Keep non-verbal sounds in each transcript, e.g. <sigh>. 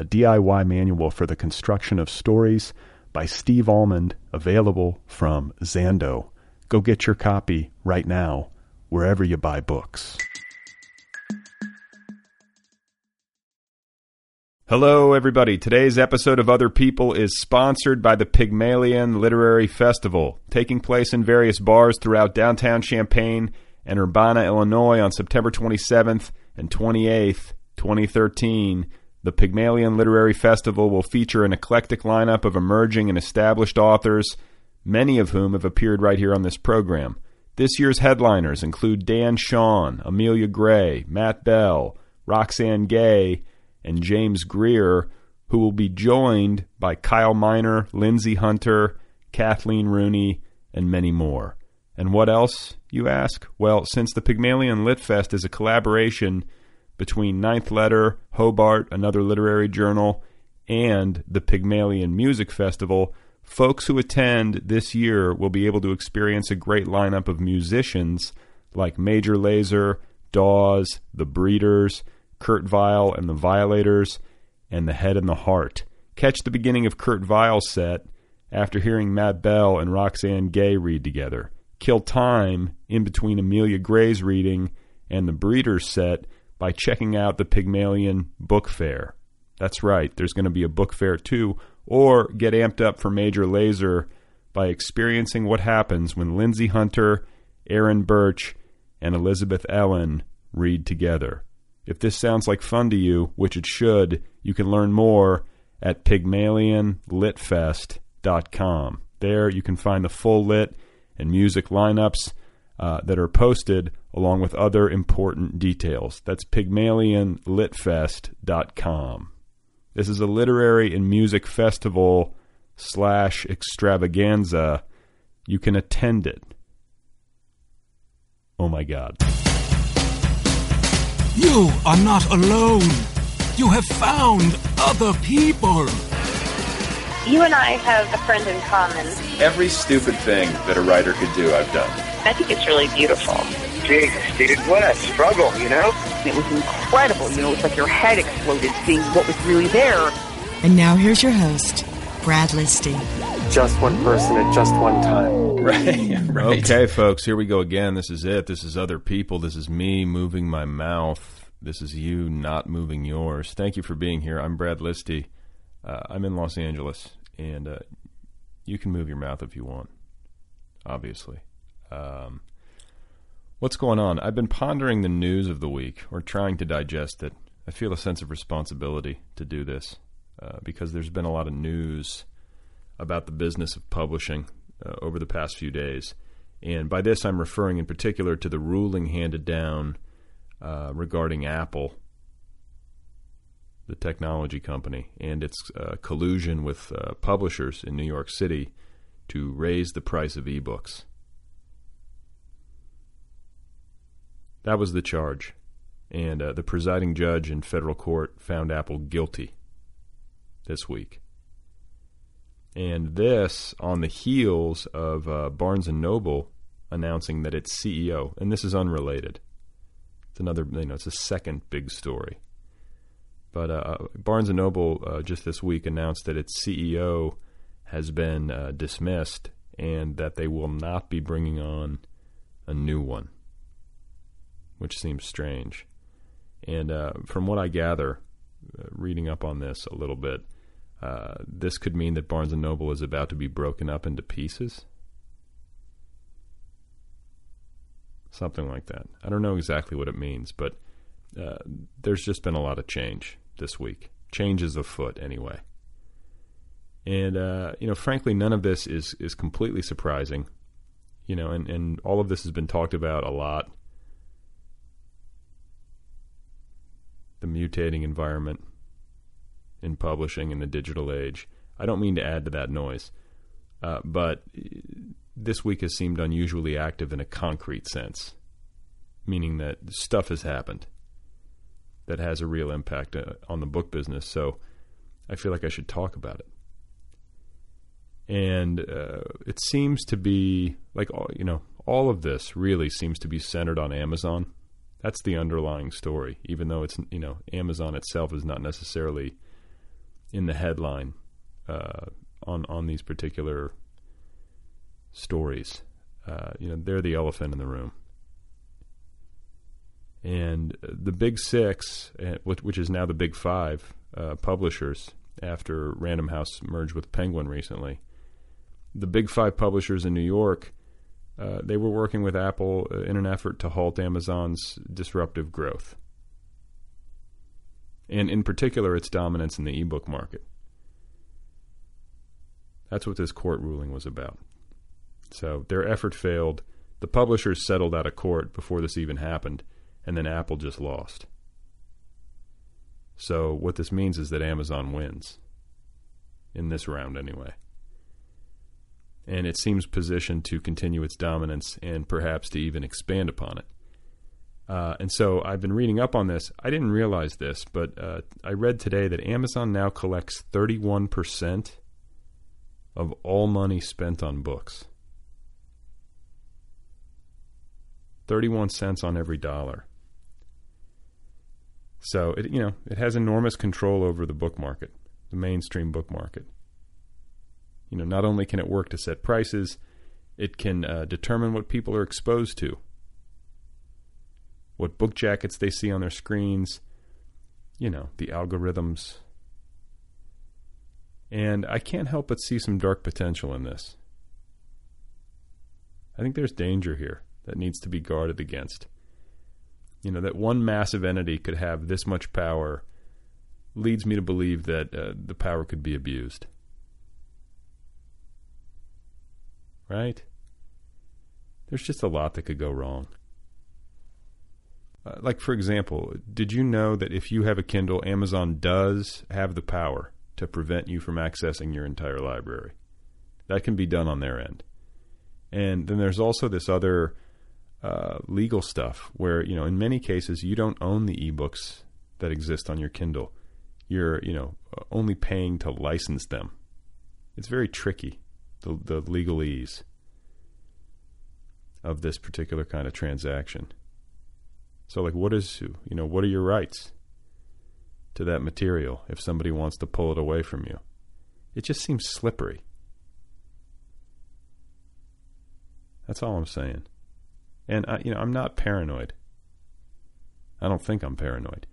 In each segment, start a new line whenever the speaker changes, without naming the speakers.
a DIY manual for the construction of stories by Steve Almond, available from Zando. Go get your copy right now, wherever you buy books. Hello, everybody. Today's episode of Other People is sponsored by the Pygmalion Literary Festival, taking place in various bars throughout downtown Champaign and Urbana, Illinois on September 27th and 28th, 2013. The Pygmalion Literary Festival will feature an eclectic lineup of emerging and established authors, many of whom have appeared right here on this program. This year's headliners include Dan Chaon, Amelia Gray, Matt Bell, Roxane Gay, and James Greer, who will be joined by Kyle Minor, Lindsay Hunter, Kathleen Rooney, and many more. And what else, you ask? Well, since the Pygmalion Lit Fest is a collaboration between Ninth Letter, Hobart, another literary journal, and the Pygmalion Music Festival, folks who attend this year will be able to experience a great lineup of musicians like Major Lazer, Dawes, The Breeders, Kurt Vile and the Violators, and The Head and the Heart. Catch the beginning of Kurt Vile's set after hearing Matt Bell and Roxane Gay read together. Kill time in between Amelia Gray's reading and the Breeders set by checking out the Pygmalion Book Fair. That's right, there's going to be a book fair too, or get amped up for Major Lazer by experiencing what happens when Lindsay Hunter, Aaron Burch, and Elizabeth Ellen read together. If this sounds like fun to you, which it should, you can learn more at pygmalionlitfest.com. There you can find the full lit and music lineups uh, that are posted along with other important details. That's pygmalionlitfest.com. This is a literary and music festival slash extravaganza. You can attend it. Oh my God.
You are not alone. You have found other people.
You and I have a friend in common.
Every stupid thing that a writer could do, I've done.
I think it's really beautiful.
Jeez, dude, what a struggle, you know?
It was incredible. You know, it's like your head exploded seeing what was really there.
And now here's your host, Brad Listi.
Just one person at just one time. <laughs>
Right, right. Okay, folks, here we go again. This is it. This is other people. This is me moving my mouth. This is you not moving yours. Thank you for being here. I'm Brad Listi. Uh, I'm in Los Angeles, and uh, you can move your mouth if you want, obviously. Um, what's going on? I've been pondering the news of the week, or trying to digest it. I feel a sense of responsibility to do this uh, because there's been a lot of news about the business of publishing uh, over the past few days. And by this, I'm referring in particular to the ruling handed down uh, regarding Apple, the technology company, and its uh, collusion with uh, publishers in New York City to raise the price of ebooks. That was the charge. And uh, the presiding judge in federal court found Apple guilty this week and this on the heels of uh, Barnes and Noble announcing that its CEO, and this is unrelated. It's another, you know, it's a second big story. But uh, uh Barnes and Noble uh, just this week announced that its CEO has been uh, dismissed and that they will not be bringing on a new one, which seems strange. And uh, from what I gather, reading up on this a little bit, Uh, this could mean that Barnes and Noble is about to be broken up into pieces. Something like that. I don't know exactly what it means, but uh, there's just been a lot of change this week. Change is afoot, anyway. And uh, you know, frankly, none of this is is completely surprising. You know, and, and all of this has been talked about a lot. The mutating environment in publishing in the digital age. I don't mean to add to that noise, uh, but this week has seemed unusually active in a concrete sense, meaning that stuff has happened that has a real impact uh, on the book business. So I feel like I should talk about it and uh, it seems to be like you know all of this really seems to be centered on Amazon. That's the underlying story, even though it's you know Amazon itself is not necessarily in the headline uh, on on these particular stories. Uh, you know they're the elephant in the room, and the big six, uh, which is now the big five uh, publishers after Random House merged with Penguin recently the big five publishers in New York, uh, they were working with Apple uh, in an effort to halt Amazon's disruptive growth, and in particular, its dominance in the ebook market. That's what this court ruling was about. So their effort failed. The publishers settled out of court before this even happened, and then Apple just lost. So what this means is that Amazon wins in this round anyway and it seems positioned to continue its dominance and perhaps to even expand upon it. Uh, and so I've been reading up on this. I didn't realize this, but uh, I read today that Amazon now collects 31% of all money spent on books. 31 cents on every dollar. So it you know, it has enormous control over the book market, the mainstream book market. You know, not only can it work to set prices, it can uh, determine what people are exposed to, what book jackets they see on their screens, you know, the algorithms. And I can't help but see some dark potential in this. I think there's danger here that needs to be guarded against. You know, that one massive entity could have this much power leads me to believe that uh, the power could be abused. Right? There's just a lot that could go wrong. Uh, like, for example, did you know that if you have a Kindle, Amazon does have the power to prevent you from accessing your entire library? That can be done on their end. And then there's also this other uh, legal stuff where, you know, in many cases, you don't own the ebooks that exist on your Kindle. You're, you know, only paying to license them. It's very tricky the, the legalese of this particular kind of transaction. So, like, what is, you know, what are your rights to that material if somebody wants to pull it away from you? It just seems slippery. That's all I'm saying. And, I, you know, I'm not paranoid. I don't think I'm paranoid.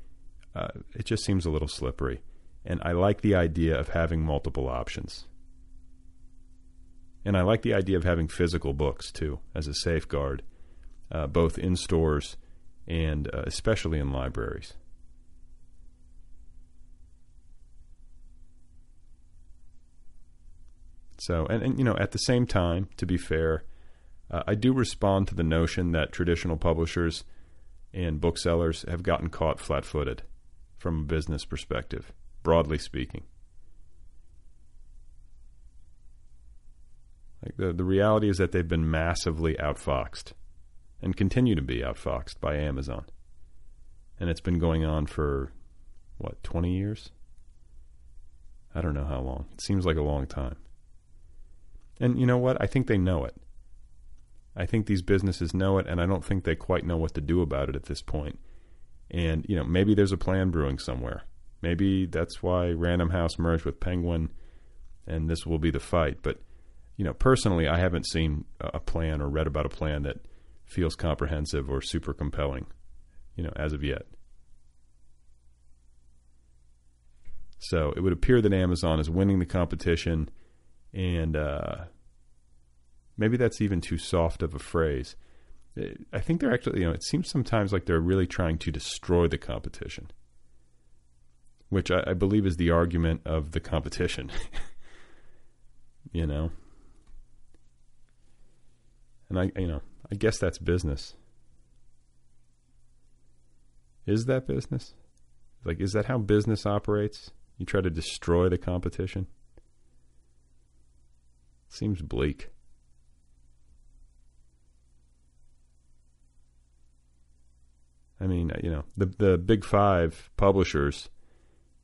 Uh, it just seems a little slippery. And I like the idea of having multiple options. And I like the idea of having physical books too as a safeguard, uh, both in stores and uh, especially in libraries. So, and, and you know, at the same time, to be fair, uh, I do respond to the notion that traditional publishers and booksellers have gotten caught flat footed from a business perspective, broadly speaking. Like the the reality is that they've been massively outfoxed and continue to be outfoxed by Amazon. And it's been going on for what, 20 years? I don't know how long. It seems like a long time. And you know what? I think they know it. I think these businesses know it, and I don't think they quite know what to do about it at this point. And, you know, maybe there's a plan brewing somewhere. Maybe that's why Random House merged with Penguin, and this will be the fight. But you know, personally, I haven't seen a plan or read about a plan that feels comprehensive or super compelling, you know, as of yet. So it would appear that Amazon is winning the competition, and uh, maybe that's even too soft of a phrase. I think they're actually, you know, it seems sometimes like they're really trying to destroy the competition, which I, I believe is the argument of the competition. <laughs> you know, and I, you know, I guess that's business. Is that business? Like, is that how business operates? You try to destroy the competition? Seems bleak. I mean, you know, the the big five publishers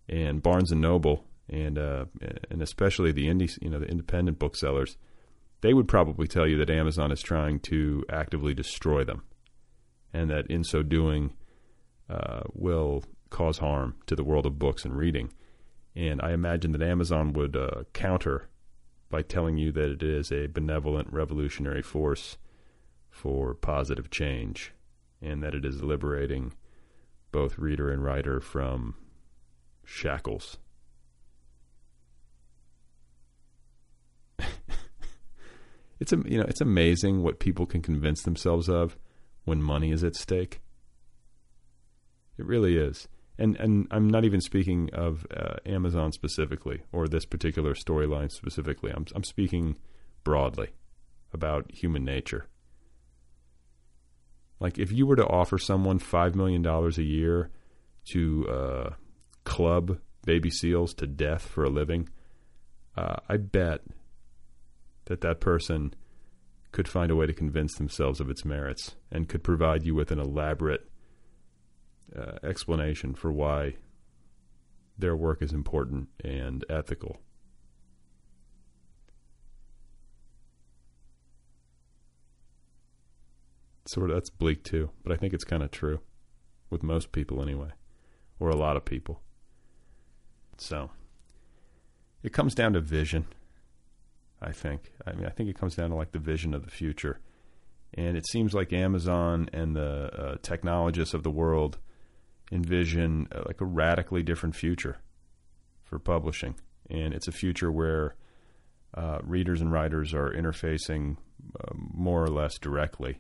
and Barnes and Noble and uh, and especially the indie, you know, the independent booksellers, they would probably tell you that Amazon is trying to actively destroy them, and that in so doing, uh, will cause harm to the world of books and reading. And I imagine that Amazon would uh, counter by telling you that it is a benevolent revolutionary force for positive change and that it is liberating both reader and writer from shackles. It's you know it's amazing what people can convince themselves of when money is at stake. It really is, and and I'm not even speaking of uh, Amazon specifically or this particular storyline specifically. I'm I'm speaking broadly about human nature. Like if you were to offer someone five million dollars a year to uh, club baby seals to death for a living, uh, I bet that that person could find a way to convince themselves of its merits and could provide you with an elaborate uh, explanation for why their work is important and ethical. sort of that's bleak too, but I think it's kind of true with most people anyway, or a lot of people. So it comes down to vision. I think. I mean, I think it comes down to like the vision of the future, and it seems like Amazon and the uh, technologists of the world envision uh, like a radically different future for publishing, and it's a future where uh, readers and writers are interfacing uh, more or less directly.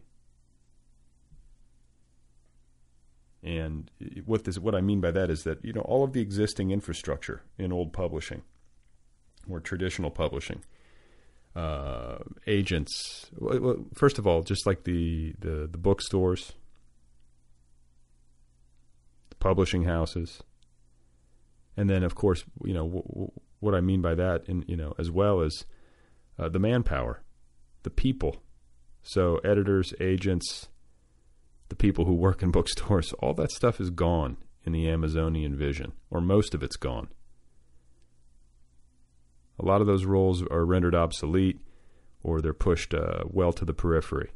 And what this, what I mean by that is that you know all of the existing infrastructure in old publishing or traditional publishing, uh, agents. Well, first of all, just like the the, the bookstores, the publishing houses, and then of course you know w- w- what I mean by that, in you know as well as uh, the manpower, the people. So editors, agents, the people who work in bookstores, all that stuff is gone in the Amazonian vision, or most of it's gone. A lot of those roles are rendered obsolete or they're pushed uh, well to the periphery.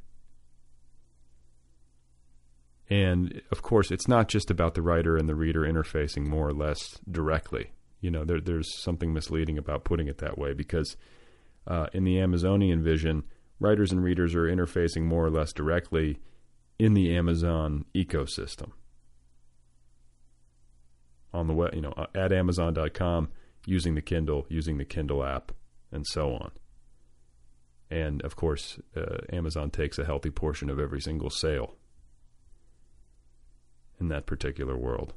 And of course, it's not just about the writer and the reader interfacing more or less directly. You know, there, there's something misleading about putting it that way because uh, in the Amazonian vision, writers and readers are interfacing more or less directly in the Amazon ecosystem on the web, you know, at amazon.com using the Kindle, using the Kindle app, and so on. And of course, uh, Amazon takes a healthy portion of every single sale in that particular world.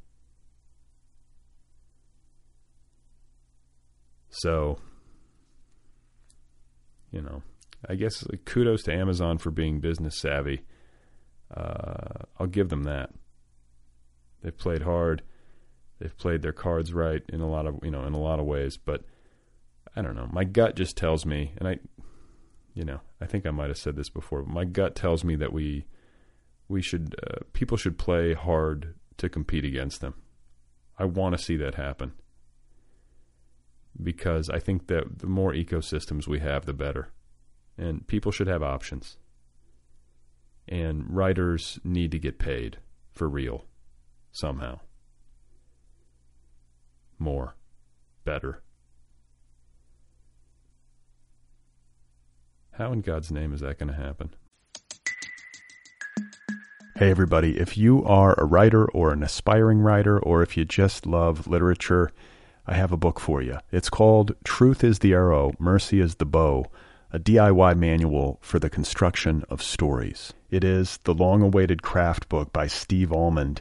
So, you know, I guess kudos to Amazon for being business savvy uh, I'll give them that. They've played hard. They've played their cards right in a lot of you know in a lot of ways, but I don't know. My gut just tells me, and I, you know, I think I might have said this before. But my gut tells me that we we should uh, people should play hard to compete against them. I want to see that happen because I think that the more ecosystems we have, the better, and people should have options and writers need to get paid for real somehow. More, better. How in God's name is that going to happen? Hey, everybody, if you are a writer or an aspiring writer, or if you just love literature, I have a book for you. It's called Truth is the Arrow, Mercy is the Bow, a DIY manual for the construction of stories. It is the long awaited craft book by Steve Almond,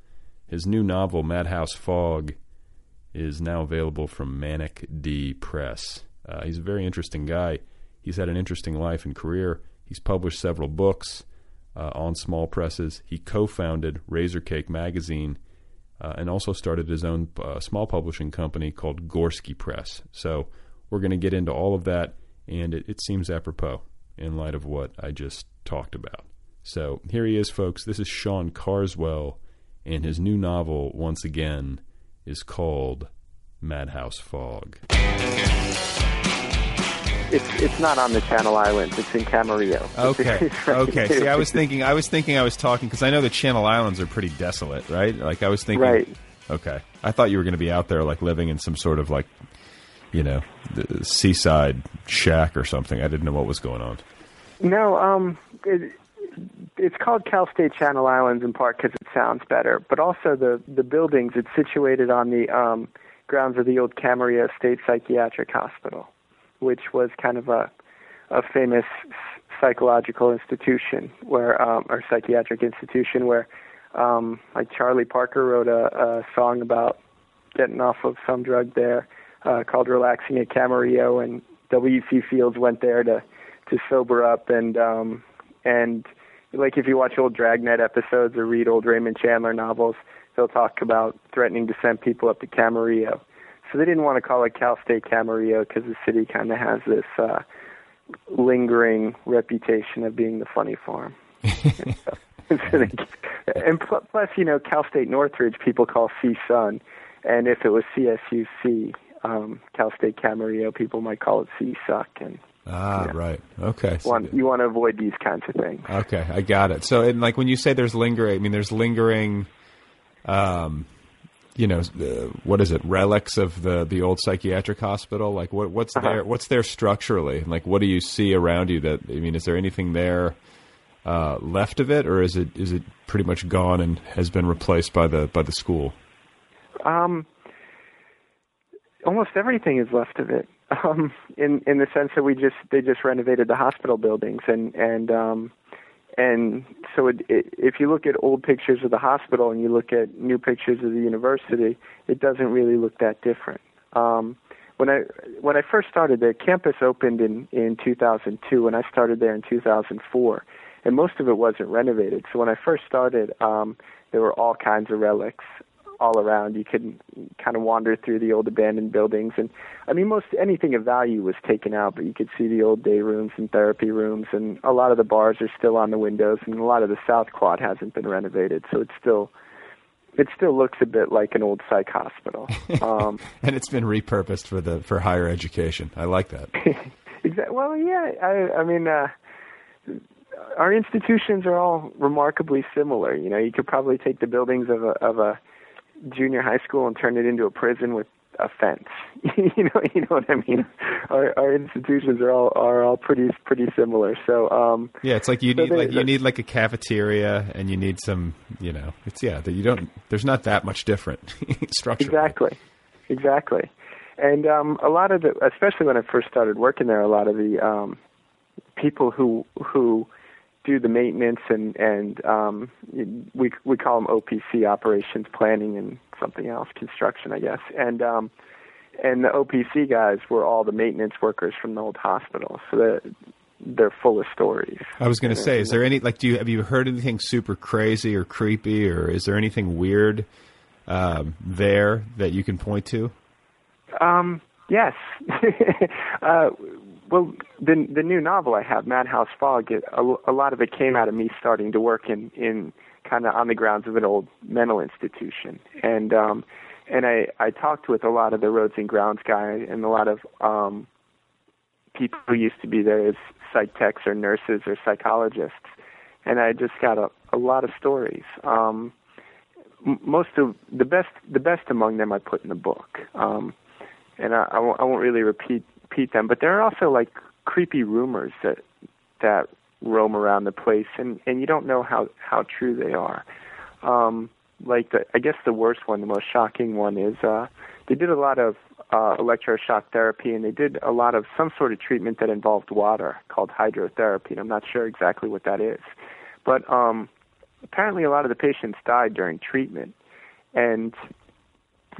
His new novel, Madhouse Fog, is now available from Manic D Press. Uh, he's a very interesting guy. He's had an interesting life and career. He's published several books uh, on small presses. He co founded Razor Cake Magazine uh, and also started his own uh, small publishing company called Gorsky Press. So we're going to get into all of that, and it, it seems apropos in light of what I just talked about. So here he is, folks. This is Sean Carswell, and his new novel, once again, is called Madhouse Fog.
It's it's not on the Channel Islands. It's in Camarillo.
Okay. <laughs> okay. See, I was thinking, I was thinking, I was talking because I know the Channel Islands are pretty desolate, right? Like I was thinking.
Right.
Okay. I thought you were going to be out there, like living in some sort of like, you know, the seaside shack or something. I didn't know what was going on.
No, um, it, it's called Cal State Channel Islands in part because it sounds better, but also the the buildings. It's situated on the um, grounds of the old Camarillo State Psychiatric Hospital which was kind of a a famous psychological institution where um or psychiatric institution where um like Charlie Parker wrote a, a song about getting off of some drug there uh called Relaxing at Camarillo and W.C. Fields went there to to sober up and um and like if you watch old Dragnet episodes or read old Raymond Chandler novels, they'll talk about threatening to send people up to Camarillo so they didn't want to call it Cal State Camarillo because the city kind of has this uh, lingering reputation of being the funny farm. <laughs> and, and plus, you know, Cal State Northridge people call CSUN, and if it was CSUC, um, Cal State Camarillo, people might call it CSUC. And
Ah, know, right. Okay.
So want, you want to avoid these kinds of things.
Okay, I got it. So, and like when you say there's lingering, I mean there's lingering, um, you know, uh, what is it? Relics of the the old psychiatric hospital. Like, what what's uh-huh. there? What's there structurally? Like, what do you see around you? That I mean, is there anything there uh, left of it, or is it is it pretty much gone and has been replaced by the by the school?
Um, almost everything is left of it. Um, in in the sense that we just they just renovated the hospital buildings and and um, and so it, it, if you look at old pictures of the hospital and you look at new pictures of the university, it doesn't really look that different. Um, when I when I first started there, campus opened in in 2002, and I started there in 2004, and most of it wasn't renovated. So when I first started, um, there were all kinds of relics all around. You could kind of wander through the old abandoned buildings, and I mean, most anything of value was taken out, but you could see the old day rooms and therapy rooms, and a lot of the bars are still on the windows, and a lot of the South Quad hasn't been renovated, so it's still it still looks a bit like an old psych hospital. <laughs> Um,
and it's been repurposed for the for higher education. I like that. <laughs>
exactly. Well, yeah. I I mean. uh our institutions are all remarkably similar. You know, you could probably take the buildings of a of a junior high school and turned it into a prison with a fence. <laughs> you know, you know what I mean. Our our institutions are all are all pretty pretty similar. So um,
yeah, it's like you so need they, like you need like a cafeteria and you need some you know it's yeah that you don't there's not that much different <laughs> structure.
Exactly, exactly, and um, a lot of the especially when I first started working there, a lot of the um, people who who do the maintenance and and um, we we call them OPC operations planning and something else construction I guess and um, and the OPC guys were all the maintenance workers from the old hospital. So they're they're full of stories.
I was going to say, is there any like do you have you heard anything super crazy or creepy, or is there anything weird um, there that you can point to?
Um, yes. <laughs> uh, well, the the new novel I have, Madhouse Fog, it, a, a lot of it came out of me starting to work in in kind of on the grounds of an old mental institution, and um, and I I talked with a lot of the roads and grounds guy and a lot of um, people who used to be there as psych techs or nurses or psychologists, and I just got a a lot of stories. Um, most of the best the best among them I put in the book. Um, and I, I, won't, I won't really repeat repeat them, but there are also like creepy rumors that that roam around the place, and and you don't know how how true they are. Um, like the, I guess the worst one, the most shocking one is uh, they did a lot of uh, electroshock therapy, and they did a lot of some sort of treatment that involved water called hydrotherapy. And I'm not sure exactly what that is, but um, apparently a lot of the patients died during treatment, and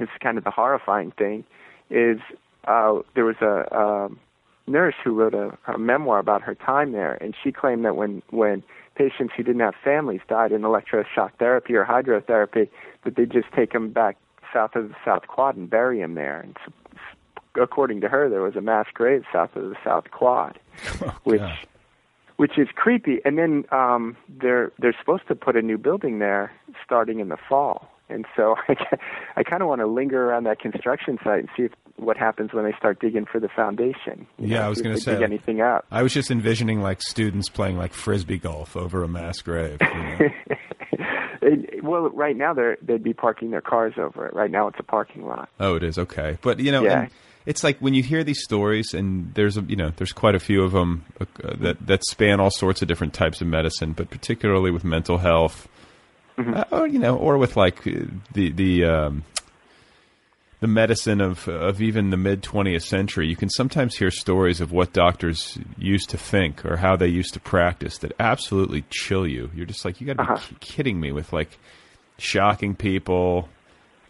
is kind of the horrifying thing is uh, there was a, a nurse who wrote a, a memoir about her time there, and she claimed that when when patients who didn't have families died in electroshock therapy or hydrotherapy, that they just take them back south of the South Quad and bury them there. And so, according to her, there was a mass grave south of the South Quad, <laughs>
Oh,
which
God.
which is creepy. And then um, they're they're supposed to put a new building there starting in the fall. And so <laughs> I, I kind of want to linger around that construction site and see if, what happens when they start digging for the foundation.
Yeah,
know,
I was gonna say,
dig anything up.
I was just envisioning like students playing like frisbee golf over a mass grave. You know? <laughs>
It, well, right now they're they'd be parking their cars over it. Right now it's a parking lot.
Oh, it is okay, but you know,
Yeah.
it's like when you hear these stories, and there's a you know, there's quite a few of them uh, that that span all sorts of different types of medicine, but particularly with mental health, uh, or you know, or with like the the um, the medicine of of even the mid 20th century. You can sometimes hear stories of what doctors used to think or how they used to practice that absolutely chill you. You're just like, you got to be
Uh-huh.
ki- kidding me with like shocking people.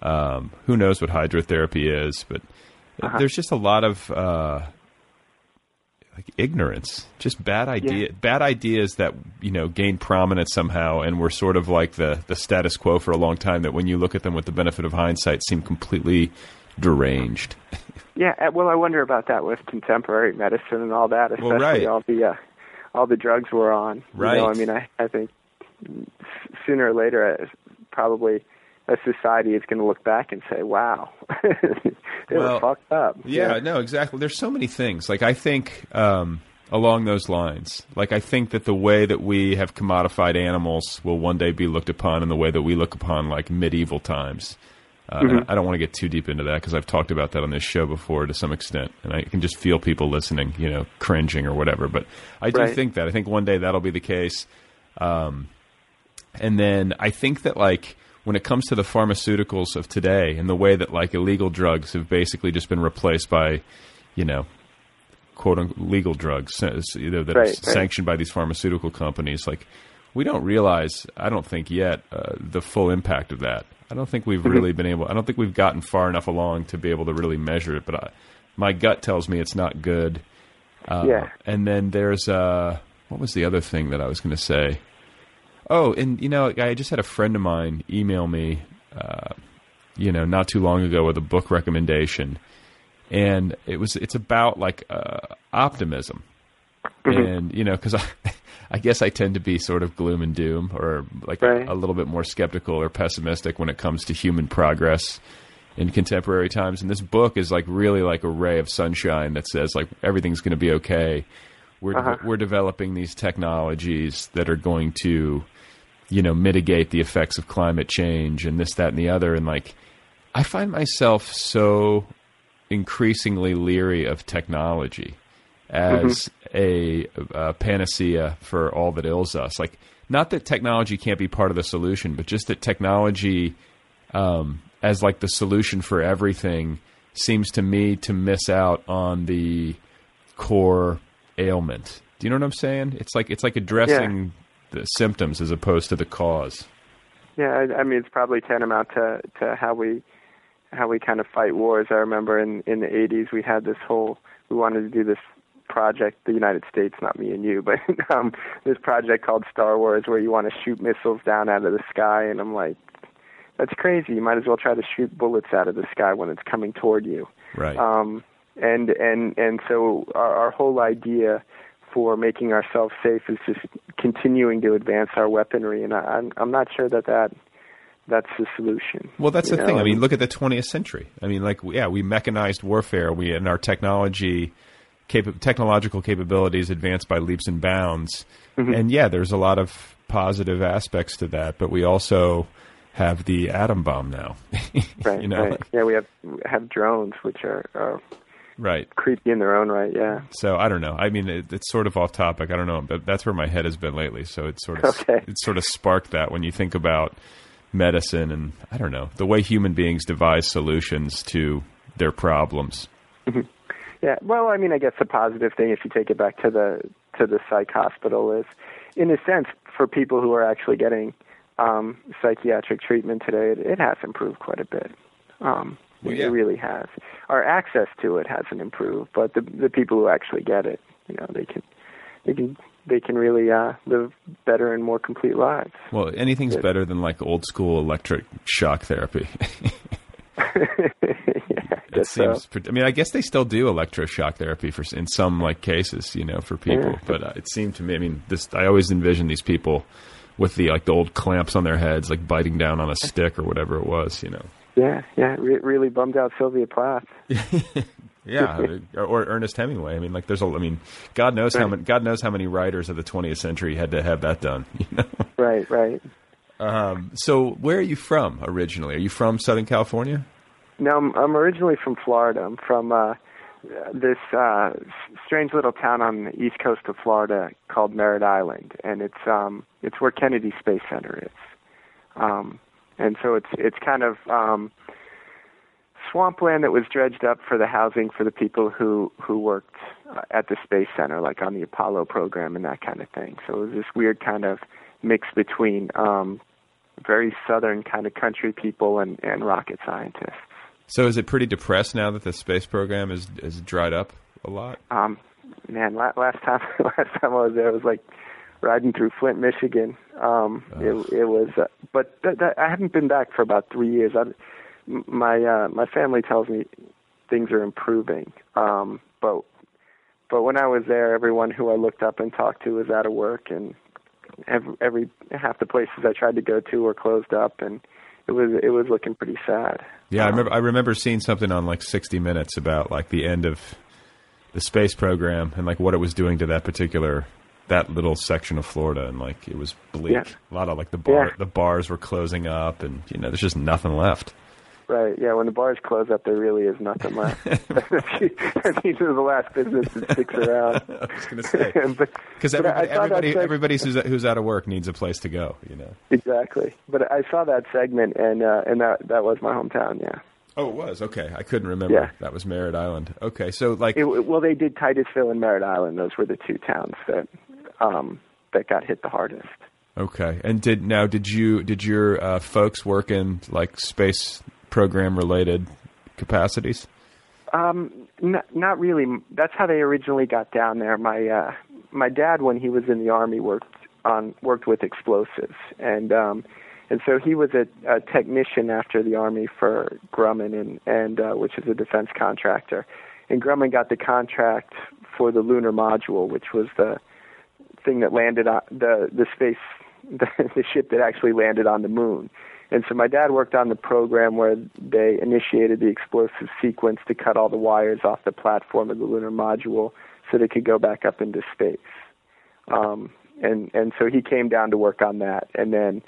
Um, who knows what hydrotherapy is, but there's just a lot of uh, like ignorance, just bad idea, bad ideas that you know gain prominence somehow, and were sort of like the the status quo for a long time. That when you look at them with the benefit of hindsight, seem completely deranged. <laughs>
Yeah, uh, well, I wonder about that with contemporary medicine and all that, especially
Well, right.
all the uh, all the drugs we're on. You know, I mean, I I think sooner or later, uh, probably a society is going to look back and say, "Wow, <laughs> they
Well,
were fucked up."
Yeah, no, exactly. There's so many things. Like I think um, along those lines. Like I think that the way that we have commodified animals will one day be looked upon in the way that we look upon like medieval times. Uh, and I don't want to get too deep into that because I've talked about that on this show before to some extent, and I can just feel people listening, you know, cringing or whatever. But I do
Right.
think that. I think one day that'll be the case. Um, and then I think that like when it comes to the pharmaceuticals of today and the way that like illegal drugs have basically just been replaced by, you know, quote unquote legal drugs, uh, you know, that are
Right, right.
sanctioned by these pharmaceutical companies, like we don't realize, I don't think yet, uh, the full impact of that. I don't think we've really been able. I don't think we've gotten far enough along to be able to really measure it. But I, my gut tells me it's not good. Uh,
Yeah.
And then there's uh, what was the other thing that I was going to say? Oh, and you know, I just had a friend of mine email me, uh, you know, not too long ago with a book recommendation, and it was it's about like uh, optimism, and you know, because I, <laughs> I guess I tend to be sort of gloom and doom, or like
Right.
a, a little bit more skeptical or pessimistic when it comes to human progress in contemporary times. And this book is like really like a ray of sunshine that says like everything's going to be okay. We're
Uh-huh.
we're developing these technologies that are going to, you know, mitigate the effects of climate change and this, that, and the other. And like, I find myself so increasingly leery of technology as a, a panacea for all that ails us. Like, not that technology can't be part of the solution, but just that technology, um, as like the solution for everything, seems to me to miss out on the core ailment. Do you know what I'm saying? It's like it's like addressing the symptoms as opposed to the cause.
Yeah, I, I mean it's probably tantamount to to how we how we kind of fight wars. I remember in in the 80s we had this whole we wanted to do this project, the United States, not me and you, but <laughs> um, this project called Star Wars, where you want to shoot missiles down out of the sky, and I'm like, that's crazy. You might as well try to shoot bullets out of the sky when it's coming toward you.
Right.
Um, and and and so our, our whole idea for making ourselves safe is just continuing to advance our weaponry, and I, I'm I'm not sure that that that's the solution.
Well, that's the
know?
thing. I mean, look at the 20th century. I mean, like, yeah, we mechanized warfare. We and our technology, capa- technological capabilities advanced by leaps and bounds.
Mm-hmm.
And yeah, there's a lot of positive aspects to that, but we also have the atom bomb now. <laughs>
right,
you know,
right. Yeah, we have have drones, which are, are
right.
creepy in their own right. Yeah.
So I don't know. I mean, it, it's sort of off topic. I don't know, but that's where my head has been lately. So it sort of
Okay.
it sort of sparked that when you think about medicine and I don't know the way human beings devise solutions to their problems.
Yeah. Well, I mean, I guess the positive thing, if you take it back to the to the psych hospital, is, in a sense, for people who are actually getting um, psychiatric treatment today, it, it has improved quite a bit. Um,
Well,
it-
yeah.
It really has. Our access to it hasn't improved, but the the people who actually get it, you know, they can they can they can really uh, live better and more complete lives.
Well, anything's better than like old school electric shock therapy. <laughs> <laughs>
yeah, I
It
guess so.
seems. I mean, I guess they still do electroshock therapy for in some like cases, you know, for people.
Yeah.
But uh, it seemed to me. I mean, this. I always envision these people with the like the old clamps on their heads, like biting down on a <laughs> stick or whatever it was, you know.
Yeah, yeah, re- really bummed out Sylvia Plath. <laughs>
Yeah, or, or Ernest Hemingway. I mean, like, there's a. I mean, God knows how many. God knows how many writers of the 20th century had to have that done. <laughs> You know.
Right, right.
So, where are you from originally? Are you from Southern California?
No, I'm, I'm originally from Florida. I'm from uh, this uh, strange little town on the east coast of Florida called Merritt Island, and it's um, it's where Kennedy Space Center is. Um, and so it's it's kind of um, swampland that was dredged up for the housing for the people who who worked uh, at the space center, like on the Apollo program and that kind of thing. So it was this weird kind of mix between um, very southern kind of country people and, and rocket scientists.
So, is it pretty depressed now that the space program is is dried up a lot?
Um, man, last time <laughs> last time I was there, it was like riding through Flint, Michigan. Um, it it was, uh, but th- th- I haven't been back for about three years. I, my uh, my family tells me things are improving. Um, but but when I was there, everyone who I looked up and talked to was out of work, and every, every half the places I tried to go to were closed up, and it was it was looking pretty sad.
Yeah, I remember. I remember seeing something on like 60 Minutes about like the end of the space program and like what it was doing to that particular that little section of Florida, and like it was bleak.
Yeah.
A lot of like the bar
Yeah.
the bars were closing up, and you know there's just nothing left.
Right. Yeah. When the bars close up, there really is nothing left. <laughs> <laughs> That's usually the last business that sticks around. <laughs>
I was gonna say because everybody, everybody, everybody who's who's out of work needs a place to go. You know.
exactly. But I saw that segment, and uh, and that that was my hometown. Yeah.
Oh, it was okay. I couldn't remember.
Yeah.
That was Merritt Island. Okay, so like
It, well, they did Titusville and Merritt Island. Those were the two towns that um, that got hit the hardest.
Okay. And did now did you did your uh, folks work in like space program related capacities?
Um, n- not really. That's how they originally got down there. My uh, my dad, when he was in the army, worked on worked with explosives, and um, and so he was a, a technician after the army for Grumman, and and uh, which is a defense contractor, and Grumman got the contract for the lunar module, which was the thing that landed on the the space <laughs> the, the ship that actually landed on the moon. And so my dad worked on the program where they initiated the explosive sequence to cut all the wires off the platform of the lunar module so they could go back up into space. Um, and and so he came down to work on that. And then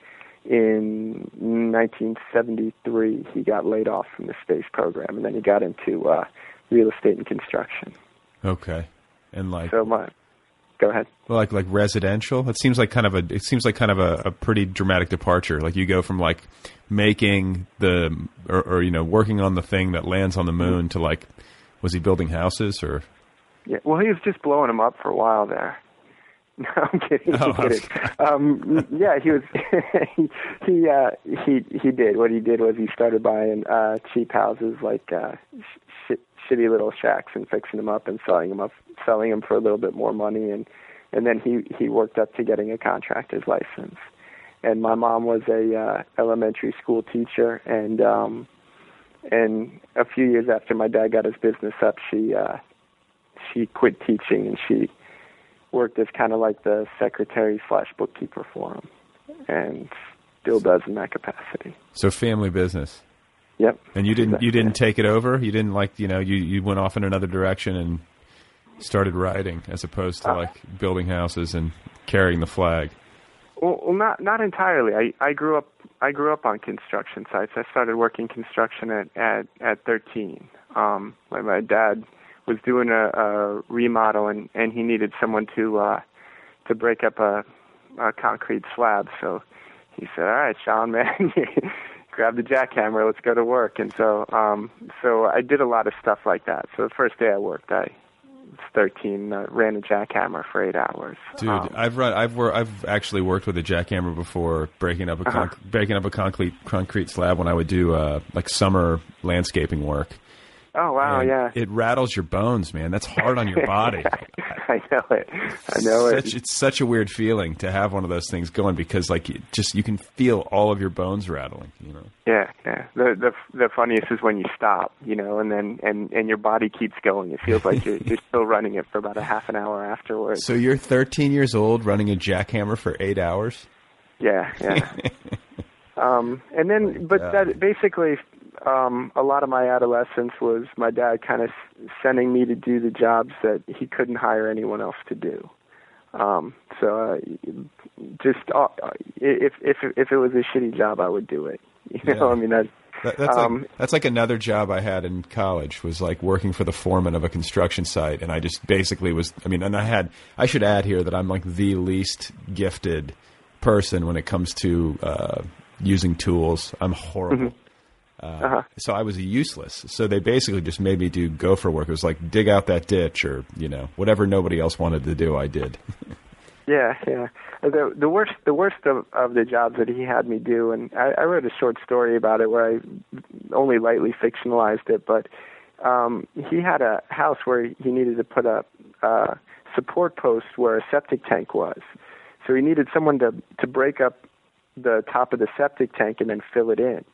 in 1973 he got laid off from the space program, and then he got into uh, real estate and construction.
Okay. And like
So my go ahead.
well, like like residential. It seems like kind of a it seems like kind of a, a pretty dramatic departure. Like you go from like making the or, or you know working on the thing that lands on the moon to like was he building houses or
Yeah, well, he was just blowing them up for a while there. <laughs> No, I'm kidding.
Oh,
I'm kidding. <laughs> Um, yeah, he was. <laughs> he he, uh, he he did. What he did was he started buying uh, cheap houses, like uh, sh- shitty little shacks, and fixing them up and selling them up, selling them for a little bit more money, and and then he he worked up to getting a contractor's license. And my mom was a uh, elementary school teacher, and um, and a few years after my dad got his business up, she uh, she quit teaching and she worked as kind of like the secretary slash bookkeeper for him, and still does in that capacity.
So family business.
Yep.
And you didn't you didn't take it over. You didn't like you know you you went off in another direction and started writing as opposed to
Uh.
like building houses and carrying the flag.
Well, well, not not entirely. I I grew up I grew up on construction sites. I started working construction at at at 13. Um, my my dad was doing a, a remodel and and he needed someone to uh to break up a, a concrete slab. So he said, "All right, Sean, man, <laughs> grab the jackhammer. Let's go to work." And so um so I did a lot of stuff like that. So the first day I worked, I was 13, uh, ran a jackhammer for eight hours.
Dude,
Um,
I've run. I've wor- I've actually worked with a jackhammer before, breaking up a
Uh-huh.
breaking up a concrete concrete slab when I would do uh, like summer landscaping work.
Oh wow,
And
yeah.
it rattles your bones, man. That's hard on your body. <laughs>
I know it. I know it.
It's such a weird feeling to have one of those things going because like just you can feel all of your bones rattling. You know.
Yeah, yeah. The the the funniest is when you stop, you know, and then and and your body keeps going. It feels like you're you're still running it for about a half an hour afterwards.
So you're 13 years old running a jackhammer for eight hours.
Yeah, yeah. <laughs> um, and then, but that basically, um, a lot of my adolescence was my dad kind of sending me to do the jobs that he couldn't hire anyone else to do. Um, so uh, just uh, if if if it was a shitty job, I would do it. <laughs> You know,
Yeah.
I mean that.
That, that's
Um,
like that's like another job I had in college was like working for the foreman of a construction site, and I just basically was. I mean, and I had. I should add here that I'm like the least gifted person when it comes to uh, using tools. I'm horrible. Uh, So I was useless. So they basically just made me do gopher work. It was like dig out that ditch, or you know whatever nobody else wanted to do. I did. <laughs>
Yeah, yeah. The the worst the worst of, of the jobs that he had me do, and I, I wrote a short story about it where I only lightly fictionalized it, but um, he had a house where he needed to put a uh, support post where a septic tank was. So he needed someone to to break up the top of the septic tank and then fill it in.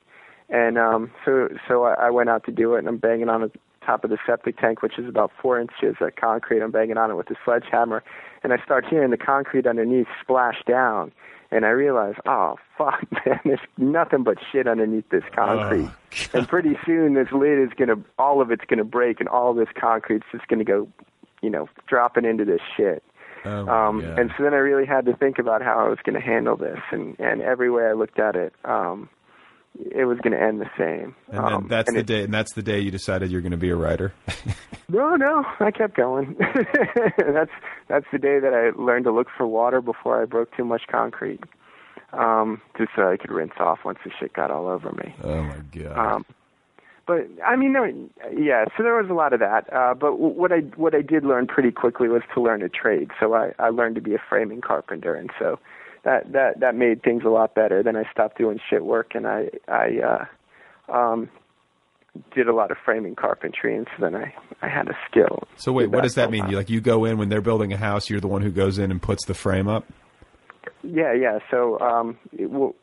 And um, so so I, I went out to do it, and I'm banging on the top of the septic tank, which is about four inches of concrete. I'm banging on it with a sledgehammer, and I start hearing the concrete underneath splash down. And I realize, oh fuck, <laughs> man, there's nothing but shit underneath this concrete. and pretty soon, this lid is gonna, all of it's gonna break, and all this concrete's just gonna go, you know, dropping into this shit.
Oh,
Um, and so then I really had to think about how I was going to handle this, and and every way I looked at it, um, it was going to end the same.
And
um,
that's
and
the
it-
day. And that's the day you decided you're going to be a writer. <laughs>
No, no, I kept going. <laughs> that's that's the day that I learned to look for water before I broke too much concrete, um, just so I could rinse off once the shit got all over me.
oh my god.
Um, but I mean, there, yeah. So there was a lot of that. Uh, but w- what I what I did learn pretty quickly was to learn a trade. So I I learned to be a framing carpenter, and so that that that made things a lot better. Then I stopped doing shit work, and I I uh, um, did a lot of framing carpentry, and so then I I had a skill.
So wait, what does that mean? You like you go in when they're building a house, you're the one who goes in and puts the frame up.
Yeah, yeah. So um, it will,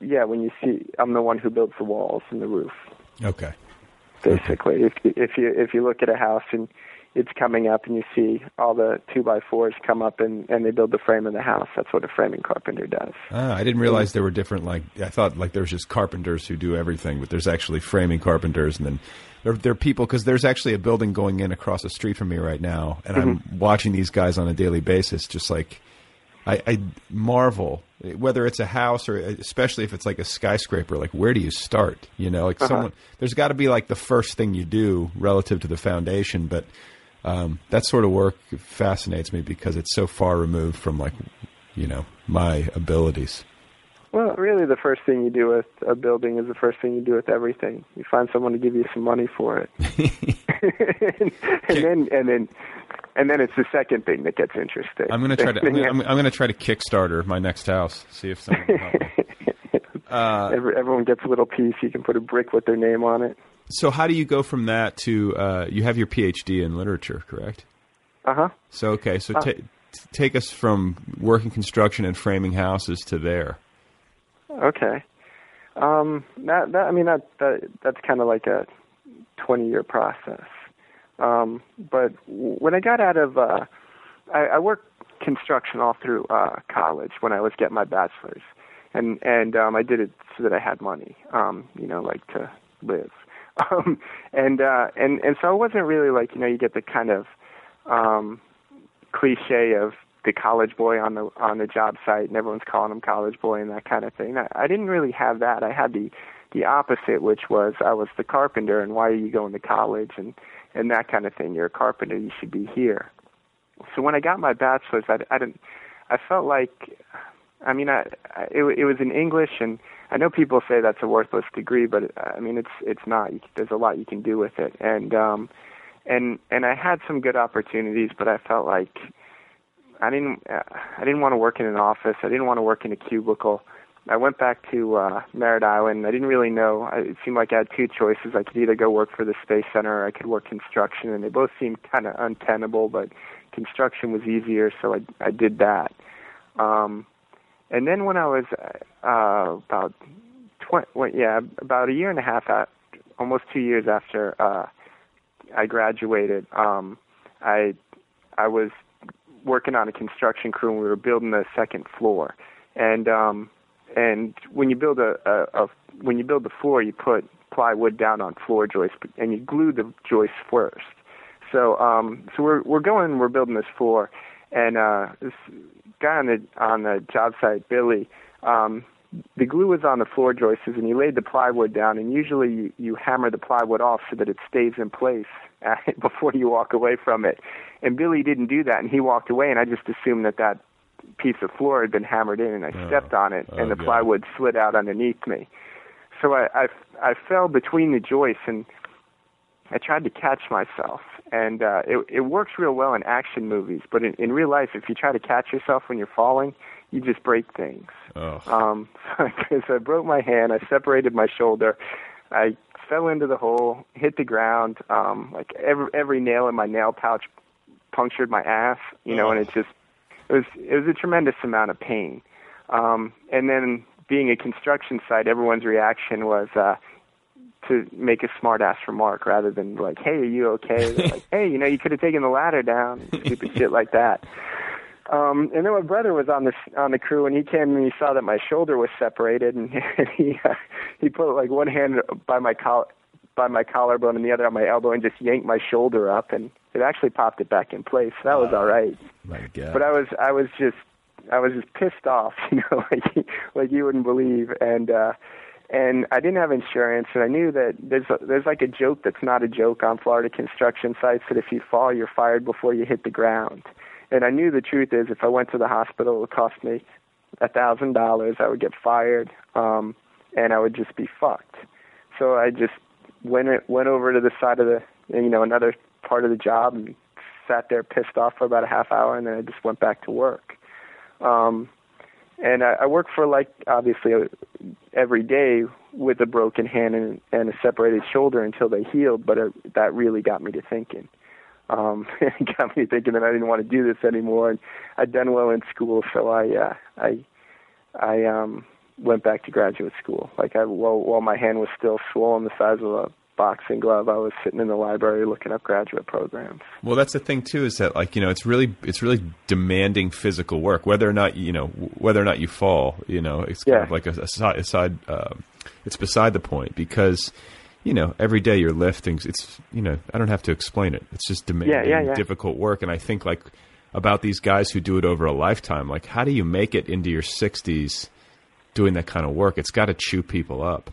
yeah. When you see, I'm the one who builds the walls and the roof.
Okay.
basically. If if you if you look at a house and it's coming up and you see all the two by fours come up and and they build the frame of the house, that's what a framing carpenter does.
Ah, I didn't realize there were different. Like I thought, like there was just carpenters who do everything, but there's actually framing carpenters, and then there, there are people because there's actually a building going in across the street from me right now, and I'm watching these guys on a daily basis. Just like I, I marvel whether it's a house or especially if it's like a skyscraper. Like where do you start? You know, like someone there's got to be like the first thing you do relative to the foundation, but. Um, that sort of work fascinates me because it's so far removed from like, you know, my abilities.
Well, really, the first thing you do with a building is the first thing you do with everything. You find someone to give you some money for it, and, <laughs> <laughs> and then and then and then it's the second thing that gets interesting.
I'm gonna try to. I'm gonna, <laughs> I'm, I'm gonna try to Kickstarter my next house. See if someone. Will help me. Uh,
Every, everyone gets a little piece. You can put a brick with their name on it.
So how do you go from that to uh, you have your PhD in literature, correct?
Uh huh.
So okay, so ta- t- take us from working construction and framing houses to there.
Okay. Um, that, that I mean that, that that's kind of like a 20 year process. Um, but when I got out of, uh, I, I worked construction all through uh, college when I was getting my bachelor's, and and um, I did it so that I had money, um, you know, like to live. <laughs> Um, and uh, and and so I wasn't really like you know you get the kind of um, cliche of the college boy on the on the job site and everyone's calling him college boy and that kind of thing. I, I didn't really have that. I had the the opposite, which was I was the carpenter and why are you going to college and and that kind of thing. You're a carpenter, you should be here. So when I got my bachelor's, I, I didn't. I felt like, I mean, I, I it, it was in English, and I know people say that's a worthless degree, but I mean, it's it's not. There's a lot you can do with it, and um, and and I had some good opportunities, but I felt like I didn't uh, I didn't want to work in an office. I didn't want to work in a cubicle. I went back to uh, Merritt Island. I didn't really know. I, it seemed like I had two choices. I could either go work for the Space Center or I could work construction, and they both seemed kind of untenable. But construction was easier, so I I did that. Um, and then when I was uh, about twenty, well, yeah, about a year and a half, at, almost two years after uh, I graduated, um, I I was working on a construction crew and we were building the second floor. And um and when you build a, a, a when you build the floor you put plywood down on floor joists and you glue the joists first. So um so we're we're going we're building this floor and uh this guy on the on the job site, Billy, um the glue was on the floor joists and he laid the plywood down and usually you, you hammer the plywood off so that it stays in place <laughs> before you walk away from it. And Billy didn't do that and he walked away and I just assumed that that piece of floor had been hammered in and I
Oh.
stepped on it
Oh,
and the
God.
plywood slid out underneath me. So I, I I fell between the joists and I tried to catch myself, and uh, it it works real well in action movies. But in, in real life, if you try to catch yourself when you're falling, you just break things.
Oh,
Um, <laughs> so I broke my hand. I separated my shoulder. I fell into the hole, hit the ground. Um, like every every nail in my nail pouch punctured my ass. You know, and it just it was it was a tremendous amount of pain. Um, and then being a construction site, everyone's reaction was uh, to make a smart ass remark rather than like, "Hey, are you okay?" <laughs> Like, "Hey, you know, you could have taken the ladder down," and <laughs> stupid shit like that. Um, and then my brother was on the on the crew, and he came and he saw that my shoulder was separated, and <laughs> he uh, he put like one hand by my collar by my collarbone and the other on my elbow, and just yanked my shoulder up, and it actually popped it back in place. That was all right.
my God.
But I was I was just I was just pissed off, you know, like like you wouldn't believe, and uh, and I didn't have insurance, and I knew that there's a, there's like a joke that's not a joke on Florida construction sites that if you fall, you're fired before you hit the ground. And I knew the truth is, if I went to the hospital, it would cost me a thousand dollars. I would get fired, um, and I would just be fucked. So I just went went over to the side of the you know another part of the job and sat there pissed off for about a half hour, and then I just went back to work. Um, and I, I worked for like obviously uh, every day with a broken hand and, and a separated shoulder until they healed. But it, that really got me to thinking. Um, <laughs> it got me thinking that I didn't want to do this anymore. And I'd done well in school, so I uh, I I um, went back to graduate school. Like I while while my hand was still swollen the size of a boxing glove, I was sitting in the library looking up graduate programs.
Well, that's the thing too is that like you know it's really it's really demanding physical work whether or not you know whether or not you fall you know it's kind
Yeah.
of like a, a side, a side um, it's beside the point because you know every day you're lifting it's you know I don't have to explain it it's just demanding
yeah, yeah.
difficult work and I think like about these guys who do it over a lifetime like how do you make it into your 60s doing that kind of work it's got to chew people up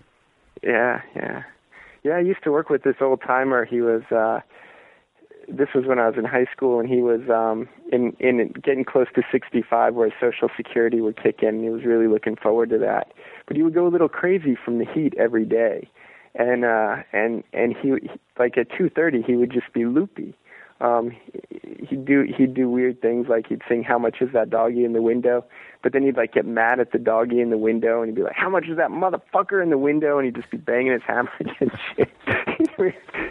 Yeah, yeah. Yeah, I used to work with this old timer. He was uh this was when I was in high school and he was um in in getting close to 65 where social security would kick in. and He was really looking forward to that. But he would go a little crazy from the heat every day. And uh and and he like at 2:30 he would just be loopy. Um, he- he'd do he'd do weird things like he'd sing "How much is that doggy in the window," but then he'd like get mad at the doggy in the window, and he'd be like, "How much is that motherfucker in the window?" And he'd just be banging his hammer <laughs> against shit.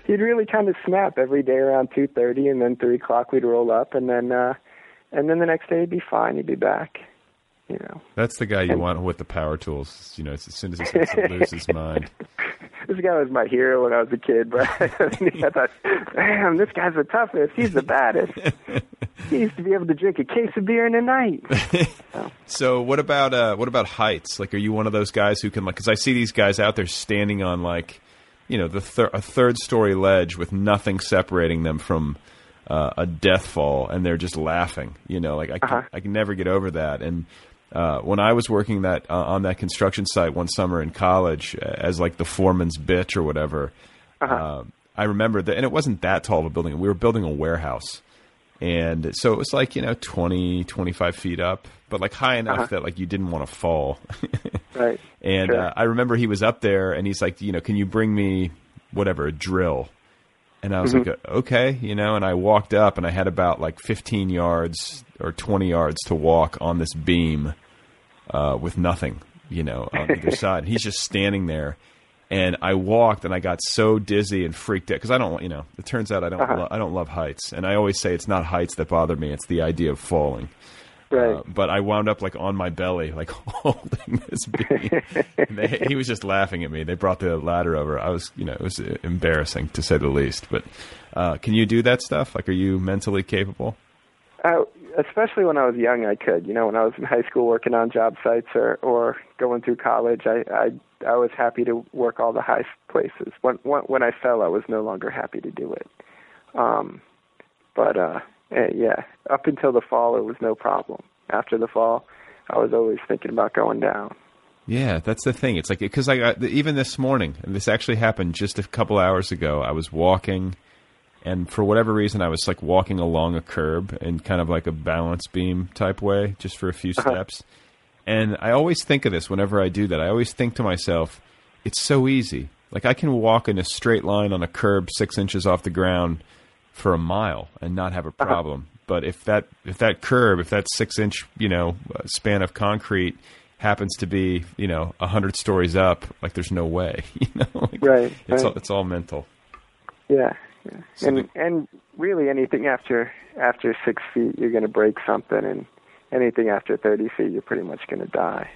he'd really kind of snap every day around two thirty, and then three o'clock we'd roll up, and then uh, and then the next day he'd be fine. He'd be back. You know,
That's the guy you
And-
want with the power tools. You know, as soon as he starts to lose his <laughs> mind.
this guy was my hero when I was a kid, but <laughs> I thought, damn, this guy's the toughest. He's the baddest. <laughs> he used to be able to drink a case of beer in a night.
So what about uh, what about heights? Like, are you one of those guys who can like? Because I see these guys out there standing on like, you know, the thir- a third story ledge with nothing separating them from uh, a death fall, and they're just laughing. You know, like I can,
Uh-huh.
I can never get over that. And uh, when I was working that uh, on that construction site one summer in college uh, as like the foreman's bitch or whatever, uh, I remember that, and it wasn't that tall of a building. We were building a warehouse. And so it was like you know 20 25 feet up but like high enough that like you didn't want to fall. <laughs>
Right.
and
Sure.
uh, i remember he was up there and he's like you know can you bring me whatever a drill? And i was like okay you know and i walked up and i had about like 15 yards or 20 yards to walk on this beam uh, with nothing you know on either <laughs> side and he's just standing there and I walked and I got so dizzy and freaked out because I don't, you know, it turns out I don't, lo- I don't love heights, and I always say it's not heights that bother me; it's the idea of falling.
Right.
Uh, but I wound up like on my belly, like <laughs> holding this beam. <laughs> And they, he was just laughing at me. They brought the ladder over. I was, you know, it was uh, embarrassing to say the least. But uh, can you do that stuff? Like, are you mentally capable?
Uh, especially when I was young, I could. You know, when I was in high school working on job sites or or going through college, I I I was happy to work all the high places. When when, when I fell, I was no longer happy to do it. Um, but uh, eh, yeah, up until the fall, it was no problem. After the fall, I was always thinking about going down.
Yeah, that's the thing. It's like because I even this morning, and this actually happened just a couple hours ago. I was walking, and for whatever reason, I was like walking along a curb in kind of like a balance beam type way, just for a few steps. And I always think of this whenever I do that. I always think to myself, it's so easy. Like I can walk in a straight line on a curb six inches off the ground for a mile and not have a problem. But if that if that curb, if that six inch you know uh, span of concrete happens to be you know a hundred stories up, like there's no way. <laughs> You know, like,
Right,
It's
right.
all it's all mental.
Yeah, yeah.
So
and
the-
and really anything after after six feet, you're going to break something, and anything after thirty feet, you're pretty much going to die.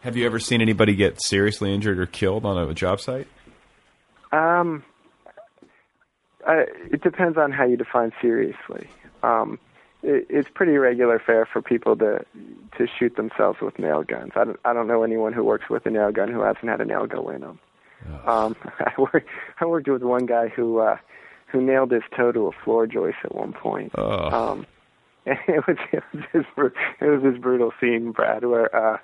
Have you ever seen anybody get seriously injured or killed on a job site?
Um, I, it depends on how you define seriously. Um, it, it's pretty regular fare for people to to shoot themselves with nail guns. I don't, I don't know anyone who works with a nail gun who hasn't had a nail go in them. Um, <laughs> I worked I worked with one guy who uh, who nailed his toe to a floor joist at one point.
Oh.
Um, <laughs> it was it was this it was this brutal scene, Brad, where uh,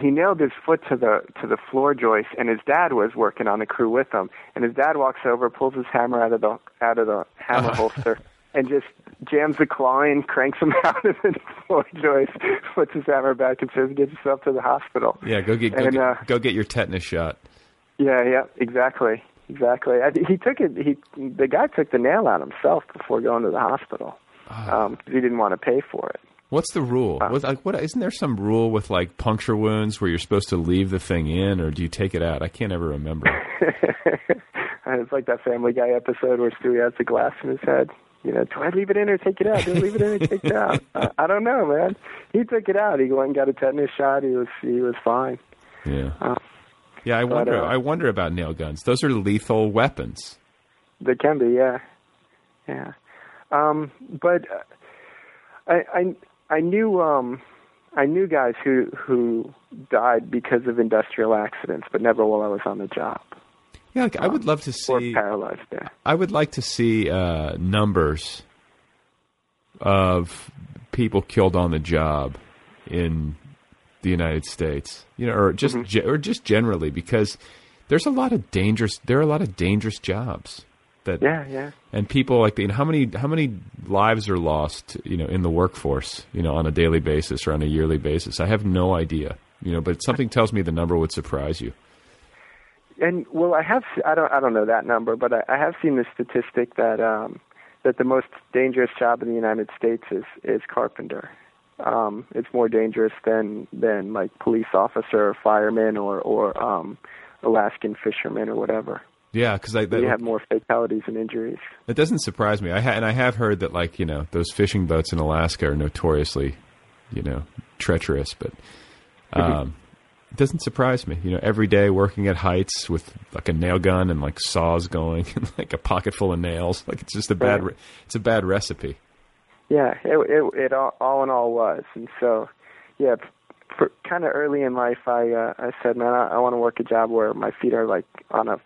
he nailed his foot to the to the floor joist, and his dad was working on the crew with him. And his dad walks over, pulls his hammer out of the out of the hammer holster, and just jams the claw in, cranks him <laughs> out of the floor joist, puts his hammer back, and says, "Get yourself to the hospital."
Yeah, go get go,
And,
get,
uh,
go get your tetanus shot.
Yeah, yeah, exactly, exactly. I, he took it. He the guy took the nail out himself before going to the hospital because he didn't want to pay for it.
What's the rule?
Uh,
What, like, what isn't there some rule with like puncture wounds where you're supposed to leave the thing in, or do you take it out? I can't ever remember. <laughs>
It's like that Family Guy episode where Stewie has the glass in his head. You know, do I leave it in or take it out? Do I leave it in or take it out? <laughs> I, I don't know, man. He took it out. He went and got a tetanus shot. He was he was fine.
Yeah,
Uh,
yeah. I wonder.
uh,
I wonder about nail guns. Those are lethal weapons.
They can be, yeah, yeah. Um, but uh, I I I knew um I knew guys who who died because of industrial accidents, but never while I was on the job
Yeah, like, I would love to
or
see.
paralyzed there.
I would like to see uh, numbers of people killed on the job in the United States. You know, or just ge- or just generally because there's a lot of dangerous. There are a lot of dangerous jobs that
Yeah, yeah.
and people like you know how many how many lives are lost you know in the workforce you know on a daily basis or on a yearly basis i have no idea you know but something tells me the number would surprise you
And well, I have I don't I don't know that number, but I, I have seen the statistic that um, that the most dangerous job in the United States is is carpenter. Um, it's more dangerous than than like police officer or fireman or or um, Alaskan fisherman or whatever.
Yeah, because I that,
You have more fatalities and injuries.
it doesn't surprise me. I ha- and I have heard that like you know those fishing boats in Alaska are notoriously, you know, treacherous, but um, it doesn't surprise me. You know, every day working at heights with like a nail gun and like saws going <laughs> and like a pocket full of nails. Like it's just a bad.
Right.
Re- it's a bad recipe.
Yeah, it it, it all, all in all was, and so yeah, kind of early in life, I uh, I said, man, I, I want to work a job where my feet are like on a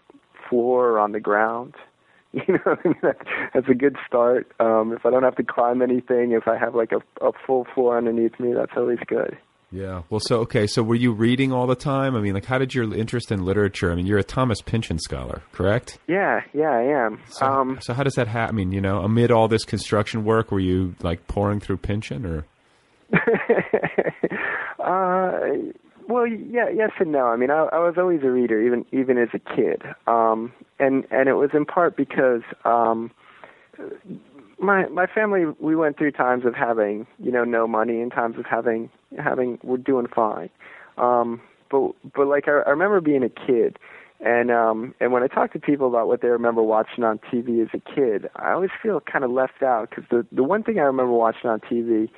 floor or on the ground. <laughs> You know, I mean? that, that's a good start. Um, if I don't have to climb anything, if I have like a, a full floor underneath me, that's always good.
Yeah. Well, so okay. So were you reading all the time? I mean, like, how did your interest in literature? I mean, you're a Thomas Pynchon scholar, correct?
Yeah, yeah, I am.
So,
um,
so how does that happen? I mean, you know, amid all this construction work, were you like pouring through Pynchon or? <laughs>
uh, well, yeah, yes and no. I mean, I, I was always a reader, even even as a kid, um, and and it was in part because um, my my family we went through times of having you know no money and times of having having we're doing fine, um, but but like I, I remember being a kid. And um and when I talk to people about what they remember watching on TV as a kid, I always feel kind of left out because the the one thing I remember watching on TV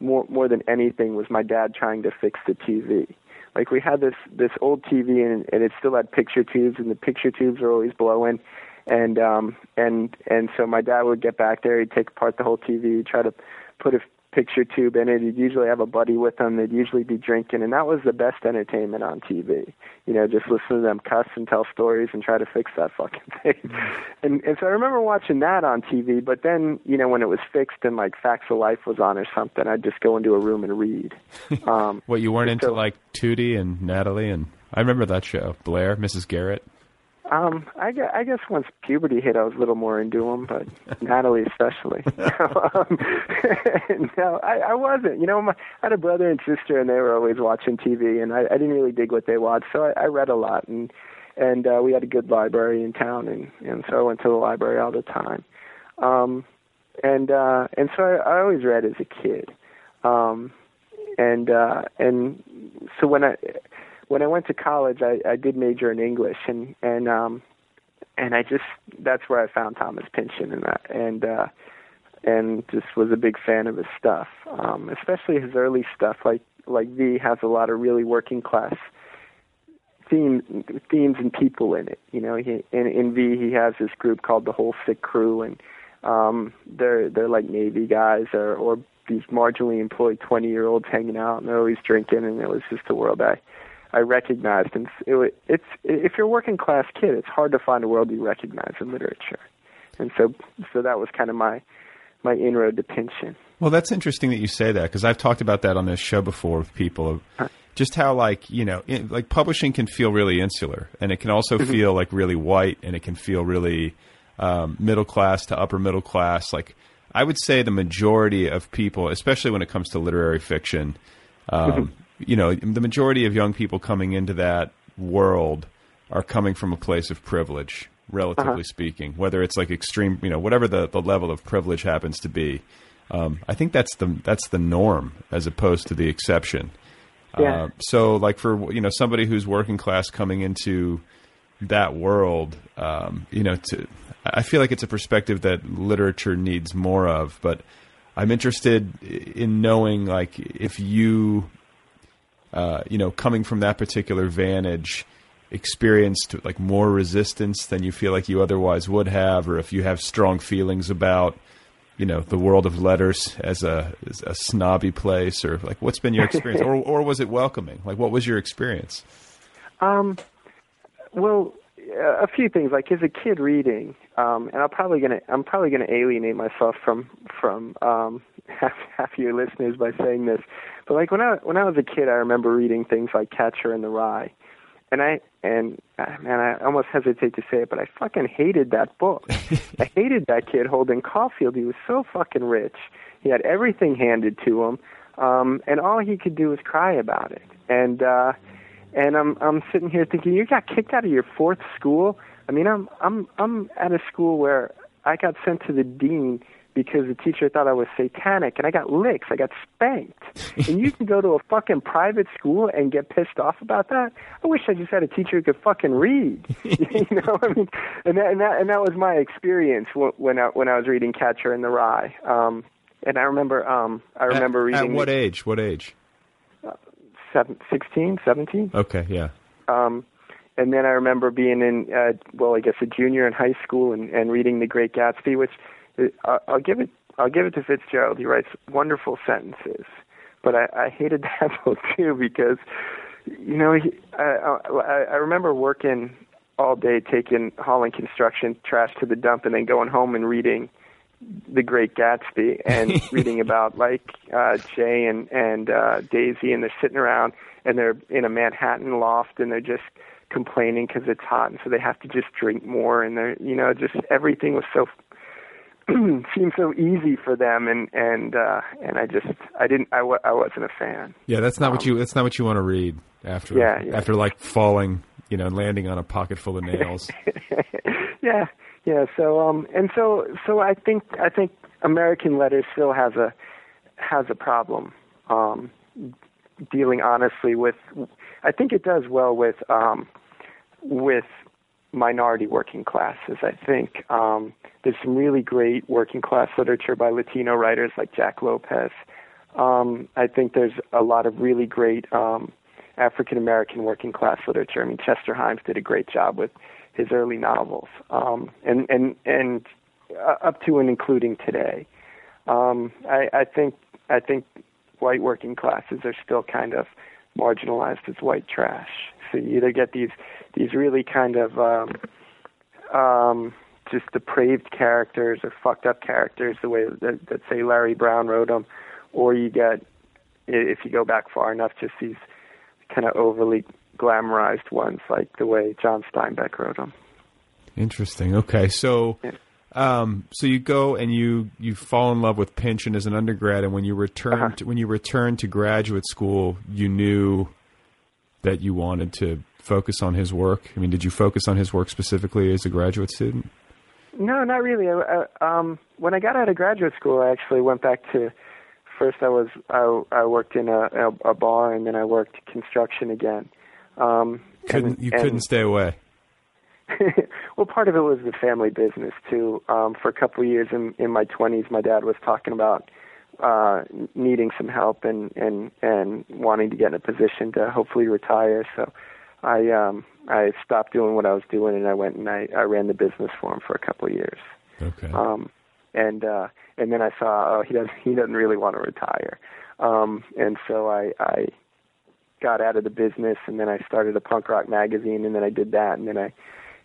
more more than anything was my dad trying to fix the TV. Like we had this this old TV and and it still had picture tubes and the picture tubes were always blowing and um and and so my dad would get back there, he'd take apart the whole TV, try to put a picture tube in it. He'd usually have a buddy with him. They'd usually be drinking, and that was the best entertainment on TV. You know, just listen to them cuss and tell stories and try to fix that fucking <laughs> thing. And and so I remember watching that on TV. But then, you know, when it was fixed and like Facts of Life was on or something, I'd just go into a room and read. <laughs> Um,
What you weren't into
so-
like Tootie and Natalie and I remember that show, Blair, Mrs. Garrett.
Um, I guess, I guess once puberty hit, I was a little more into them, but <laughs> Natalie especially. <laughs> um, <laughs> no, I, I wasn't. You know, my, I had a brother and sister, and they were always watching TV, and I, I didn't really dig what they watched, so I, I read a lot, and and uh, we had a good library in town, and and so I went to the library all the time. Um, and uh, and so I, I always read as a kid. Um, and uh, and so when I when I went to college, I, I did major in English, and and um, and I just that's where I found Thomas Pynchon and that, and uh, and just was a big fan of his stuff, um, especially his early stuff. Like like V has a lot of really working class themes themes and people in it. You know, he in in V he has this group called the Whole Sick Crew, and um, they're they're like Navy guys or or these marginally employed twenty year olds hanging out, and they're always drinking, and it was just a world I I recognized. And it, it's if you're a working class kid, it's hard to find a world you recognize in literature, and so so that was kind of my my inroad to Pynchon.
Well, that's interesting that you say that because I've talked about that on this show before with people of just how like you know like publishing can feel really insular and it can also feel like really white and it can feel really um, middle class to upper middle class. Like I would say the majority of people, especially when it comes to literary fiction, um, you know, the majority of young people coming into that world are coming from a place of privilege, relatively speaking. Whether it's like extreme, you know, whatever the, the level of privilege happens to be. Um, I think that's the that's the norm as opposed to the exception.
Yeah.
Uh, so, like for you know somebody who's working class coming into that world, um, you know, to I feel like it's a perspective that literature needs more of. But I'm interested in knowing, like, if you, uh, you know, coming from that particular vantage, experienced like more resistance than you feel like you otherwise would have, or if you have strong feelings about, you know, the world of letters as a as a snobby place, or like what's been your experience, <laughs> or or was it welcoming? Like, what was your experience?
Um, well, a few things. Like as a kid reading, um, and I'm probably gonna I'm probably gonna alienate myself from from um, <laughs> half half your listeners by saying this, but like when I when I was a kid, I remember reading things like Catcher in the Rye, and I and uh, man, I almost hesitate to say it, but I fucking hated that book. <laughs> I hated that kid Holden Caulfield. He was so fucking rich. He had everything handed to him, um, and all he could do was cry about it. And uh, and I'm I'm sitting here thinking, you got kicked out of your fourth school. I mean, I'm I'm I'm at a school where I got sent to the dean because the teacher thought I was satanic, and I got licks. I got spanked. <laughs> and you can go to a fucking private school and get pissed off about that. I wish I just had a teacher who could fucking read. <laughs> you know, I mean, and that and that and that was my experience when I when I was reading Catcher in the Rye. Um, and I remember, um, I remember
at,
reading
At what age? What age?
seven, 16, 17.
Okay, yeah.
Um, and then I remember being in, uh, well, I guess a junior in high school and, and reading The Great Gatsby, which I'll give it, I'll give it to Fitzgerald. He writes wonderful sentences, but I, I hated <laughs> that book too because, you know, he, I, I, I remember working all day, taking hauling construction trash to the dump, and then going home and reading the Great Gatsby and <laughs> reading about like uh, Jay and and uh, Daisy, and they're sitting around and they're in a Manhattan loft and they're just complaining because it's hot, and so they have to just drink more, and they're you know just everything was so <clears throat> seemed so easy for them, and and uh, and I just I didn't I, w- I wasn't a fan.
Yeah, that's not what you that's not what you want to read after
Yeah, yeah.
after like falling, you know, and landing on a pocket full of nails. <laughs>
yeah, yeah. So um, and so so I think I think American Letters still has a has a problem um, dealing honestly with. I think it does well with um, with minority working classes. I think um, there's some really great working class literature by Latino writers like Jack Lopez. Um, I think there's a lot of really great um, African American working class literature. I mean, Chester Himes did a great job with his early novels, um, and and and uh, up to and including today. Um, I, I think I think white working classes are still kind of marginalized as white trash. So you either get these these really kind of um, um, just depraved characters or fucked up characters, the way that, that say Larry Brown wrote them, or you get, i- if you go back far enough, just these kind of overly glamorized ones, like the way John Steinbeck wrote them.
Interesting. Okay, so
Yeah.
Um, so you go and you you fall in love with Pynchon as an undergrad, and when you return
Uh-huh.
to, when you returned to graduate school, you knew that you wanted to focus on his work. I mean, did you focus on his work specifically as a graduate student?
No, not really. I, I, um, when I got out of graduate school, I actually went back to. First, I was I, I worked in a, a, a bar, and then I worked construction again. Um,
Couldn't
and-
you couldn't stay away? <laughs>
well, part of it was the family business too. Um, for a couple of years in in my twenties, my dad was talking about uh, needing some help and and and wanting to get in a position to hopefully retire. So I um, I stopped doing what I was doing and I went and I, I ran the business for him for a couple of years.
Okay.
Um, and uh, and then I saw oh he doesn't he doesn't really want to retire. Um, and so I I got out of the business and then I started a punk rock magazine and then I did that and then I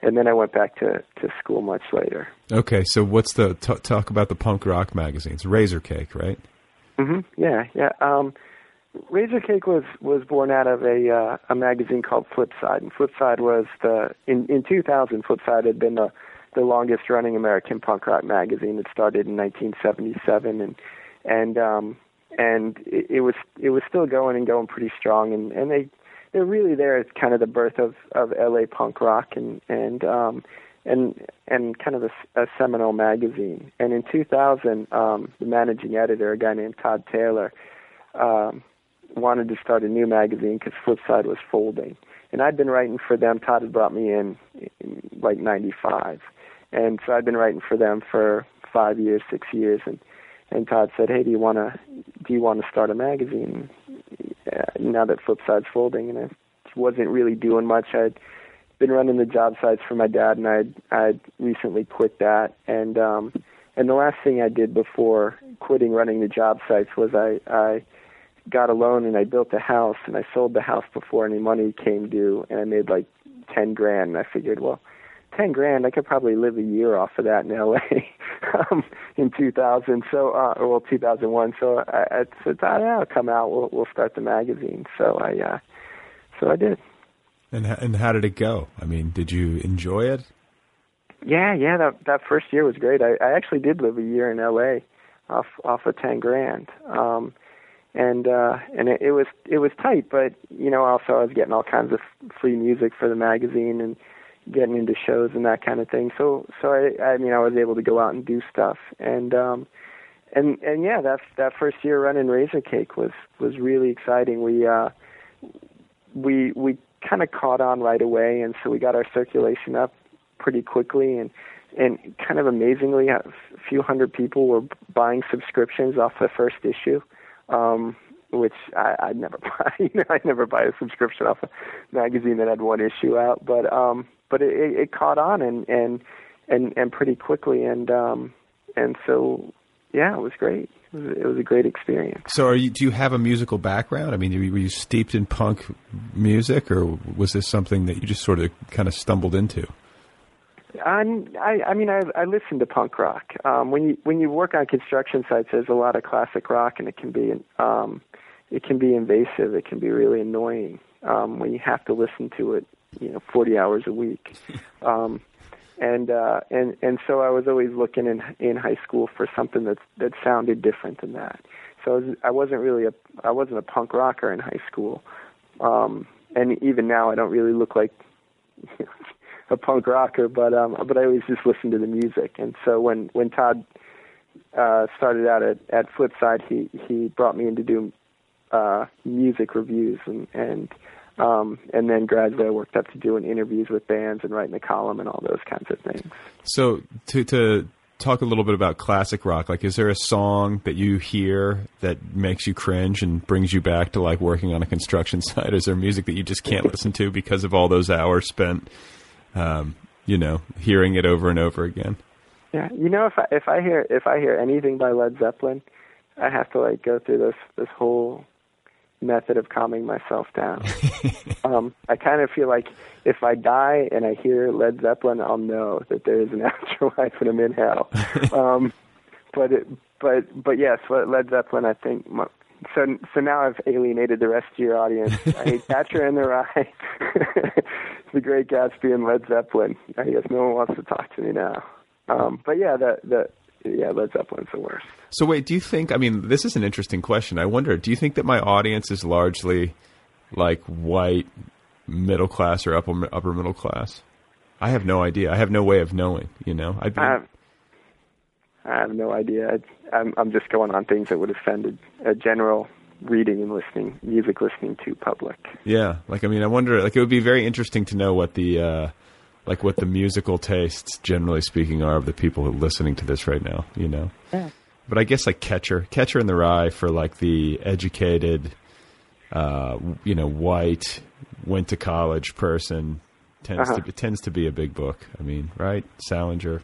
and then I went back to to school much later.
Okay, so what's the t- talk about the punk rock magazines? Razor Cake, right?
hmm Yeah, yeah. Um, Razor Cake was was born out of a uh, a magazine called Flipside, and Flipside was the in in 2000. Flipside had been the the longest running American punk rock magazine. It started in 1977, and and um, and it, it was it was still going and going pretty strong, and and they they're really there as kind of the birth of of LA punk rock and and um, and and kind of a, a seminal magazine. And in 2000, um, the managing editor, a guy named Todd Taylor, um, wanted to start a new magazine because Flipside was folding. And I'd been writing for them. Todd had brought me in, in like '95, and so I'd been writing for them for five years, six years. And and Todd said, "Hey, do you want to do you want to start a magazine uh, now that Flipside's folding?" And I wasn't really doing much. I'd been running the job sites for my dad, and I'd I'd recently quit that. And um, and the last thing I did before quitting running the job sites was I I got a loan and I built a house, and I sold the house before any money came due, and I made like ten grand. And I figured, well, ten grand, I could probably live a year off of that in L.A. <laughs> um, in 2000, so uh, or well, 2001. So I, I said, oh, yeah, I'll come out. We'll we'll start the magazine. So I uh, so I did.
And and how did it go? I mean, did you enjoy it?
Yeah, yeah, that that first year was great. I, I actually did live a year in LA off off of ten grand. Um and uh and it, it was it was tight, but you know, also I was getting all kinds of free music for the magazine and getting into shows and that kind of thing. So so I I mean I was able to go out and do stuff and um and and yeah that that first year running Razor Cake was was really exciting. We uh we we kind of caught on right away and so we got our circulation up pretty quickly and and kind of amazingly a few hundred people were buying subscriptions off the first issue. Um which I, I'd never <laughs> buy. You know, I'd never buy a subscription off a magazine that had one issue out. But um, but it, it, it caught on and and and and pretty quickly, and um, and so yeah, it was great. It was, it was a great experience.
So, are you? Do you have a musical background? I mean, were you steeped in punk music, or was this something that you just sort of kind of stumbled into?
I'm, I, I mean, I, I listen to punk rock. Um, when you when you work on construction sites, there's a lot of classic rock, and it can be um, it can be invasive. It can be really annoying um, when you have to listen to it, you know, 40 hours a week. <laughs> Um, and uh, and and so I was always looking in in high school for something that that sounded different than that. So I, was, I wasn't really a I wasn't a punk rocker in high school, um, and even now I don't really look like you <laughs> know, a punk rocker. But um, but I always just listened to the music. And so when when Todd uh, started out at at Flipside, he he brought me in to do uh, music reviews and and um, and then gradually I worked up to doing interviews with bands and writing a column and all those kinds of things.
So to to talk a little bit about classic rock, like is there a song that you hear that makes you cringe and brings you back to like working on a construction <laughs> site? Is there music that you just can't <laughs> listen to because of all those hours spent, um, you know, hearing it over and over again?
Yeah, you know, if I if I hear if I hear anything by Led Zeppelin, I have to like go through this this whole method of calming myself down. <laughs> um, I kind of feel like if I die and I hear Led Zeppelin, I'll know that there is an <laughs> afterlife and I'm in hell. <laughs> Um, but it, but but yes, Led Zeppelin. I think. My, so so now I've alienated the rest of your audience. I hate Catcher in the Rye, The Great Gatsby, and Led Zeppelin. I guess no one wants to talk to me now. Um, but yeah, the the yeah, Led Zeppelin's the worst.
So wait, do you think? I mean, this is an interesting question. I wonder. Do you think that my audience is largely like white, middle class, or upper upper middle class? I have no idea. I have no way of knowing. You know,
I'd be, I have, I have no idea. I'm I'm just going on things that would offend a, a general reading and listening, music listening to public.
Yeah, like I mean, I wonder. Like it would be very interesting to know what the. Uh, like what the musical tastes, generally speaking, are of the people who are listening to this right now. You know.
Yeah.
But I guess like Catcher, Catcher in the Rye for like the educated, uh, you know, white, went to college person tends uh-huh. to tends to be a big book. I mean, right? Salinger.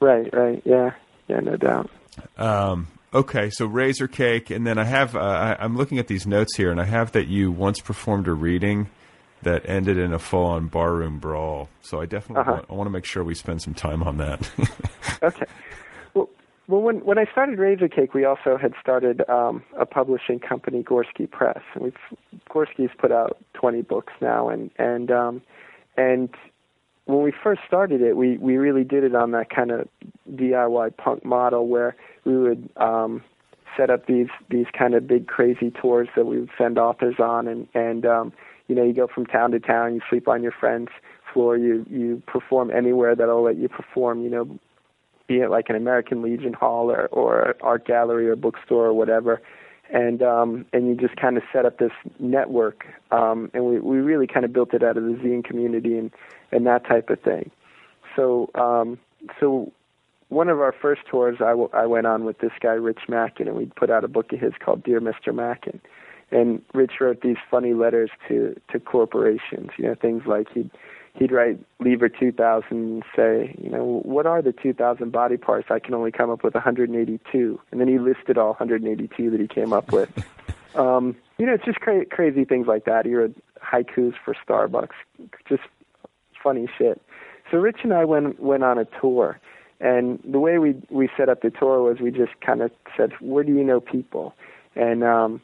Right. Right. Yeah. Yeah. No doubt.
Um, okay, so Razor Cake, and then I have uh, I, I'm looking at these notes here, and I have that you once performed a reading that ended in a full-on barroom brawl. So I definitely uh-huh. want, I want to make sure we spend some time on that. <laughs>
okay. Well, well, when when I started Razor Cake, we also had started um, a publishing company, Gorsky Press, and we've Gorsky's put out 20 books now, and and um, and when we first started it, we we really did it on that kind of DIY punk model where we would um, set up these these kind of big crazy tours that we would send authors on, and and um, you know, you go from town to town, you sleep on your friend's floor, you you perform anywhere that'll let you perform, you know, be it like an American Legion Hall or or art gallery or bookstore or whatever. And um and you just kind of set up this network. Um and we we really kind of built it out of the zine community and and that type of thing. So um so one of our first tours I, w- I went on with this guy Rich Mackin and we put out a book of his called Dear Mr. Mackin and Rich wrote these funny letters to to corporations. You know, things like he'd he'd write Lever 2000 and say, you know, what are the 2,000 body parts? I can only come up with 182, and then he listed all 182 that he came up with. <laughs> um, you know, it's just cra- crazy things like that. He wrote haikus for Starbucks, just funny shit. So Rich and I went went on a tour, and the way we we set up the tour was we just kind of said, where do you know people? And um,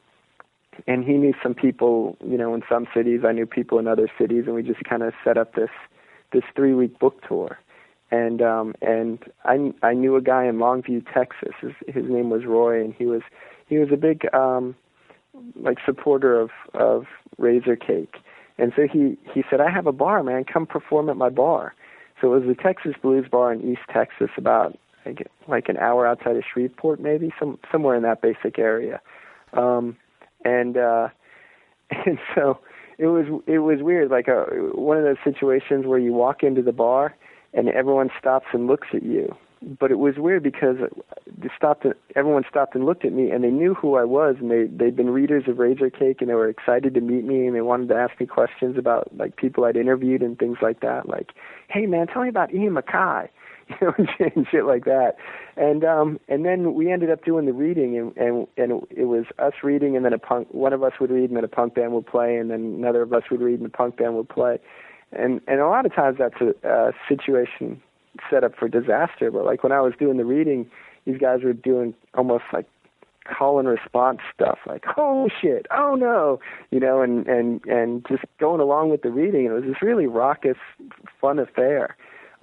and he knew some people, you know, in some cities. I knew people in other cities, and we just kind of set up this this three week book tour. And um, and I I knew a guy in Longview, Texas. His his name was Roy, and he was he was a big um, like supporter of of Razor Cake. And so he he said, "I have a bar, man. Come perform at my bar." So it was the Texas Blues Bar in East Texas, about like, like an hour outside of Shreveport, maybe some somewhere in that basic area. Um, and uh, <laughs> and so it was it was weird, like a one of those situations where you walk into the bar and everyone stops and looks at you, but it was weird because they stopped. Everyone stopped and looked at me, and they knew who I was, and they they'd been readers of Razor Cake, and they were excited to meet me, and they wanted to ask me questions about like people I'd interviewed and things like that. Like, hey man, tell me about Ian MacKaye, <laughs> you know, and shit like that. And um, and then we ended up doing the reading, and and and it was us reading, and then a punk. One of us would read, and then a punk band would play, and then another of us would read, and the punk band would play. And and a lot of times that's a, a situation set up for disaster. But like when I was doing the reading, these guys were doing almost like call and response stuff, like oh shit, oh no, you know, and and and just going along with the reading. It was this really raucous, fun affair.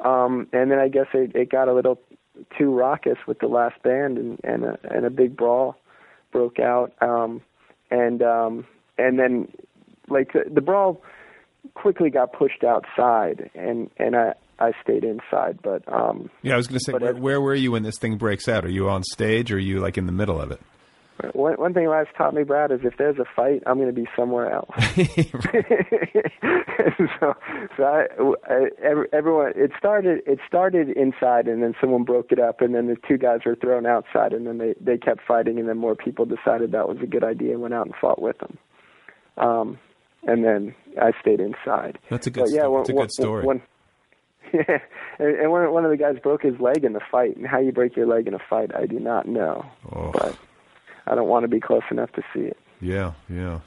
Um, and then I guess it, it got a little too raucous with the last band, and and a, and a big brawl broke out. Um, and um, and then like the, the brawl quickly got pushed outside, and and I I stayed inside. But um,
Yeah, I was going to say, where,
it-
where were you when this thing breaks out? Are you on stage or are you like in the middle of it?
One one thing life's taught me, Brad, is if there's a fight, I'm going to be somewhere else. <laughs> <laughs> so, so I, I, every- everyone, it started, it started inside, and then someone broke it up, and then the two guys were thrown outside, and then they they kept fighting, and then more people decided that was a good idea and went out and fought with them. Um, and then I stayed inside.
That's a good
But yeah,
sto-
one,
that's a
one-
good story.
One, <laughs> yeah, and, and one one of the guys broke his leg in the fight. And how you break your leg in a fight, I do not know,
Oh.
but I don't want to be close enough to see it.
Yeah, yeah.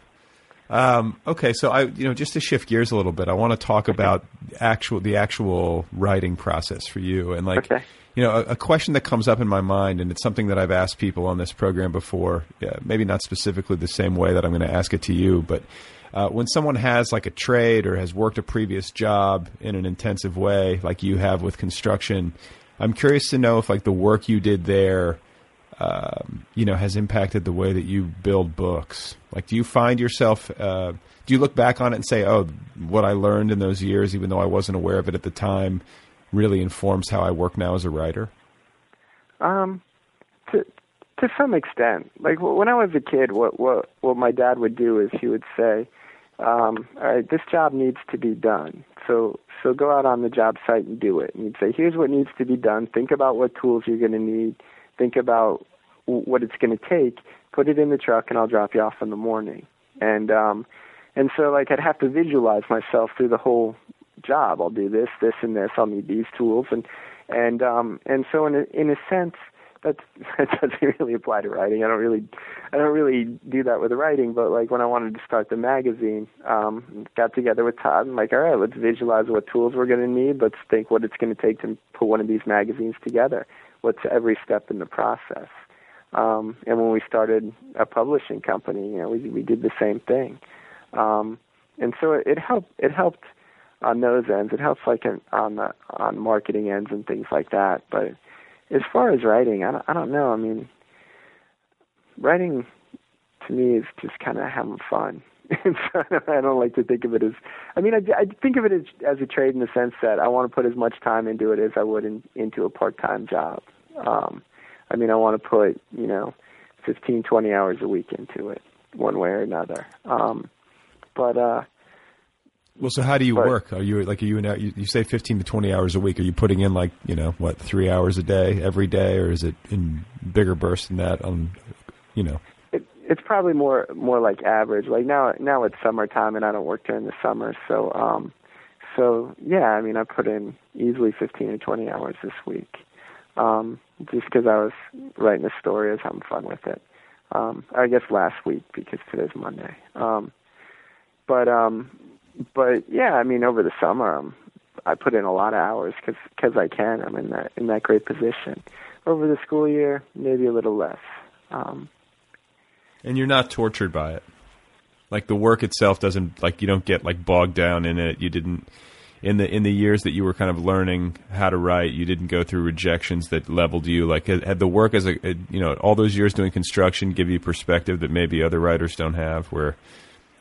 Um, okay, so I, you know, just to shift gears a little bit, I want to talk about actual the actual writing process for you, and like,
Okay.
you know, a, a question that comes up in my mind, and it's something that I've asked people on this program before. Yeah, maybe not specifically the same way that I'm going to ask it to you, but uh, when someone has like a trade or has worked a previous job in an intensive way, like you have with construction, I'm curious to know if like the work you did there um, you know, has impacted the way that you build books? Like, do you find yourself, uh, do you look back on it and say, oh, what I learned in those years, even though I wasn't aware of it at the time, really informs how I work now as a writer?
Um, to to some extent, like when I was a kid, what what what my dad would do is he would say, um, "All right, this job needs to be done. So so go out on the job site and do it." And he'd say, "Here's what needs to be done. Think about what tools you're going to need. Think about what it's going to take. Put it in the truck, and I'll drop you off in the morning." And um, and so like I'd have to visualize myself through the whole job. I'll do this, this, and this. I'll need these tools, and and um, and so in a, in a sense, that <laughs> that doesn't really apply to writing. I don't really I don't really do that with writing. But like when I wanted to start the magazine, um, got together with Todd and like, all right, let's visualize what tools we're going to need. Let's think what it's going to take to put one of these magazines together. What's every step in the process? Um, and when we started a publishing company, you know, we we did the same thing. Um, and so it, it helped. It helped on those ends. It helps like on the on marketing ends and things like that. But as far as writing, I don't, I don't know. I mean, writing to me is just kind of having fun. <laughs> I don't, like to think of it as. I mean, I, I think of it as, as a trade in the sense that I want to put as much time into it as I would in, into a part-time job. Um, I mean, I want to put you know, 15, 20 hours a week into it, one way or another. Um, but uh,
Well, so how do you
But-
work? Are you like, are you, in, you, you say 15 to 20 hours a week? Are you putting in like, you know, what, three hours a day every day, or is it in bigger bursts than that on, you know?
it, it's probably more more like average. Like now now it's summertime and I don't work during the summer, so um so yeah, I mean I put in easily 15 to 20 hours this week. Um just because I was writing a story, I was having fun with it. Um I guess last week because today's Monday. Um but um but yeah, I mean over the summer um I put in a lot of hours cuz cuz I can. I'm in that in that great position. Over the school year, maybe a little less. Um
And you're not tortured by it. Like the work itself doesn't like you don't get like bogged down in it. You didn't in the in the years that you were kind of learning how to write. You didn't go through rejections that leveled you. Like had, the work as a, you know all those years doing construction give you perspective that maybe other writers don't have. Where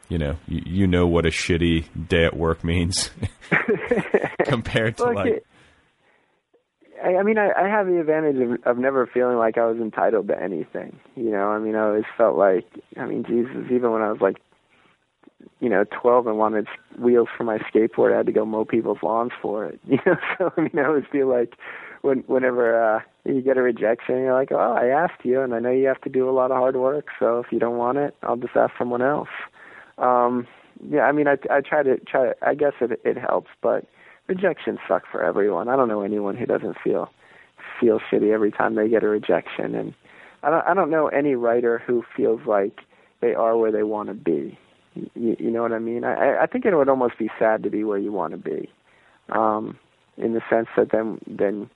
you know you, you know what a shitty day at work means <laughs> <laughs> compared to
Look,
like
it- I, I mean, I, I have the advantage of, of never feeling like I was entitled to anything. You know, I mean, I always felt like, I mean, Jesus, even when I was like, you know, 12 and wanted wheels for my skateboard, I had to go mow people's lawns for it. <laughs> You know, so I mean, I always feel like when whenever uh, you get a rejection, you're like, oh, I asked you, and I know you have to do a lot of hard work. So if you don't want it, I'll just ask someone else. Um, yeah, I mean, I I try to try. I guess it it helps, but rejections suck for everyone. I don't know anyone who doesn't feel feel shitty every time they get a rejection, and I don't I don't know any writer who feels like they are where they want to be. You, you know what I mean? I I think it would almost be sad to be where you want to be, um, in the sense that then then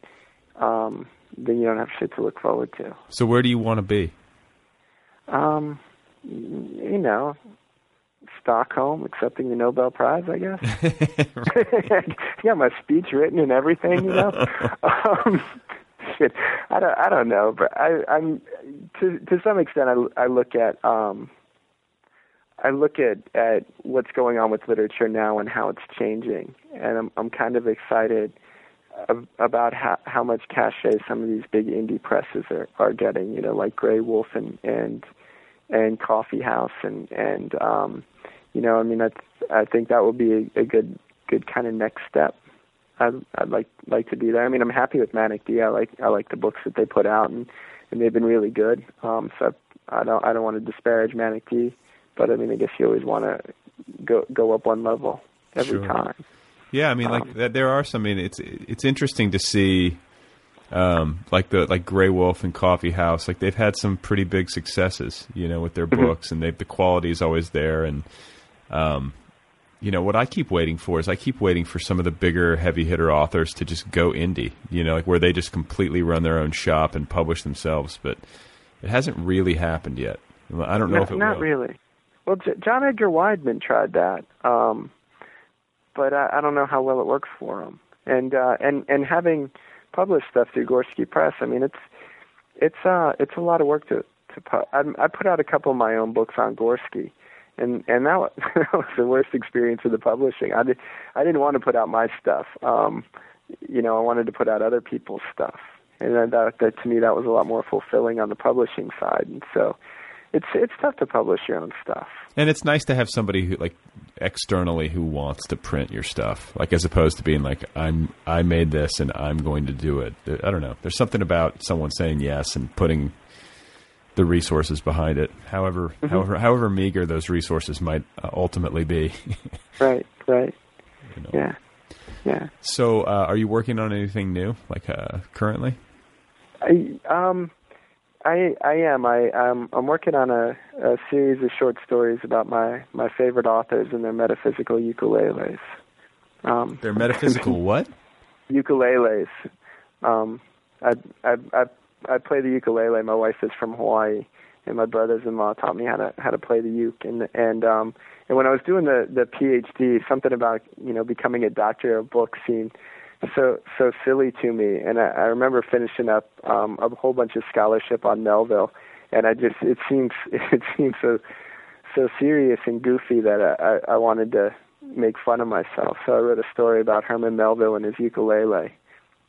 um, then you don't have shit to look forward to.
so where do you want to be
Um, you know, Stockholm accepting the Nobel Prize, I guess. <laughs> yeah, my speech written and everything, you know. <laughs> um, shit, I don't, I don't know, but I, I'm to to some extent, I, I look at um, I look at at what's going on with literature now and how it's changing, and I'm I'm kind of excited ab- about how how much cachet some of these big indie presses are are getting, you know, like Graywolf and and and Coffee House and and um, you know, I mean, I I think that would be a, a good good kind of next step. I'd I'd like like to be there. I mean, I'm happy with Manic D. I like I like the books that they put out and and they've been really good. Um, so I don't I don't want to disparage Manic D, but I mean, I guess you always want to go go up one level every
Sure.
time.
Yeah, I mean, like th- there are some. I mean, it's it's interesting to see, um, like the like Graywolf and Coffee House. Like they've had some pretty big successes, you know, with their books, and they the quality is always there. And um, you know, what I keep waiting for is I keep waiting for some of the bigger heavy hitter authors to just go indie. You know, like where they just completely run their own shop and publish themselves. But it hasn't really happened yet. I don't know
not,
if it
not
will.
really. Well, John Edgar Wideman tried that, um, but I, I don't know how well it works for him. And uh, and and having published stuff through Gorsky Press, I mean, it's it's uh it's a lot of work to to put. I, I put out a couple of my own books on Gorsky, and and that was, <laughs> that was the worst experience of the publishing. I did I didn't want to put out my stuff. Um, you know, I wanted to put out other people's stuff, and that, that to me that was a lot more fulfilling on the publishing side. And so, it's it's tough to publish your own stuff.
And it's nice to have somebody who like externally who wants to print your stuff, like as opposed to being like I'm I made this and I'm going to do it. I don't know. There's something about someone saying yes and putting the resources behind it, however however however meager those resources might uh, ultimately be. <laughs>
Right, right.
you know.
Yeah, yeah.
So, uh, are you working on anything new, like uh, currently?
I um, I I am. I um, I'm working on a, a series of short stories about my my favorite authors and their metaphysical ukuleles. Um,
They're metaphysical <laughs> what?
ukuleles. Um, I I I I play the ukulele. My wife is from Hawaii, and my brothers-in-law taught me how to how to play the uke. And and um and when I was doing the the PhD, something about you know becoming a doctor of books seemed so so silly to me. And I, I remember finishing up um, a whole bunch of scholarship on Melville, and I just it seems <laughs> it seems so so serious and goofy that I, I I wanted to make fun of myself. So I wrote a story about Herman Melville and his ukulele,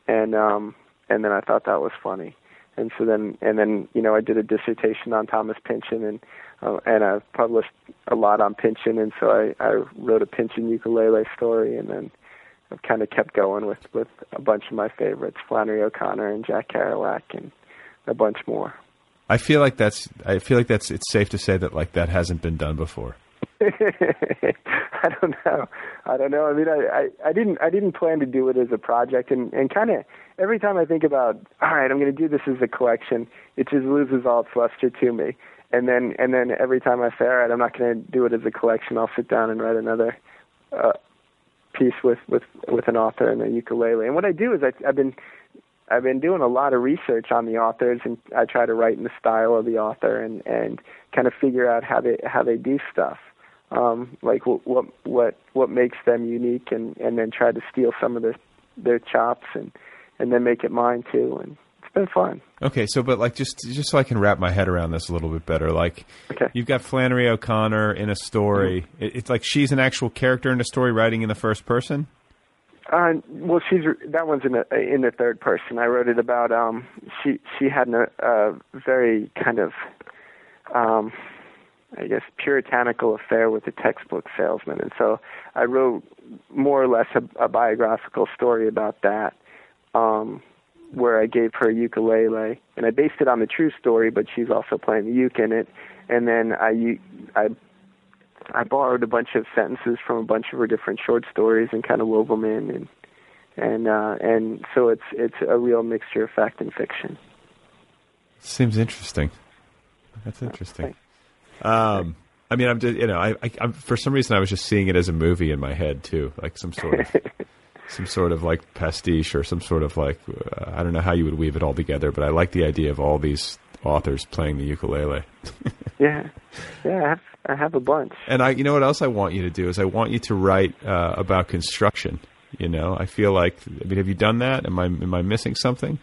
and um and then I thought that was funny. And so then and then you know I did a dissertation on Thomas Pynchon and uh, and I published a lot on Pynchon and so I I wrote a Pynchon ukulele story and then I've kind of kept going with with a bunch of my favorites Flannery O'Connor and Jack Kerouac and a bunch more.
I feel like that's. I feel like that's. It's safe to say that like that hasn't been done before. <laughs>
I don't know. I don't know. I mean, I, I, I didn't, I didn't plan to do it as a project, and and kind of every time I think about, all right, I'm going to do this as a collection, it just loses all its luster to me. And then, and then every time I say, all right, I'm not going to do it as a collection, I'll sit down and write another uh, piece with with with an author and a ukulele. And what I do is I, I've been I've been doing a lot of research on the authors, and I try to write in the style of the author and and kind of figure out how they how they do stuff, um, like what what what what makes them unique, and and then try to steal some of their their chops and and then make it mine too. And been fun.
Okay, so but like just just so I can wrap my head around this a little bit better, like
Okay.
you've got Flannery O'Connor in a story. It, it's like she's an actual character in a story, writing in the first person.
Uh, well, she's that one's in the in the third person. I wrote it about um she she had a, a very kind of um I guess puritanical affair with a textbook salesman, and so I wrote more or less a, a biographical story about that, um, where I gave her a ukulele, and I based it on the true story, but she's also playing the uke in it, and then I I I borrowed a bunch of sentences from a bunch of her different short stories and kind of wove them in, and and uh, and so it's it's a real mixture of fact and fiction.
Seems interesting. That's interesting. Um, I mean, I'm just you know, I, I I'm, for some reason I was just seeing it as a movie in my head too, like some sort of <laughs> some sort of like pastiche or some sort of like uh, I don't know how you would weave it all together, but I like the idea of all these authors playing the ukulele. <laughs>
Yeah, yeah, I have I have a bunch.
And I, you know, what else I want you to do is I want you to write uh, about construction. You know, I feel like I mean, have you done that? Am I am I missing something?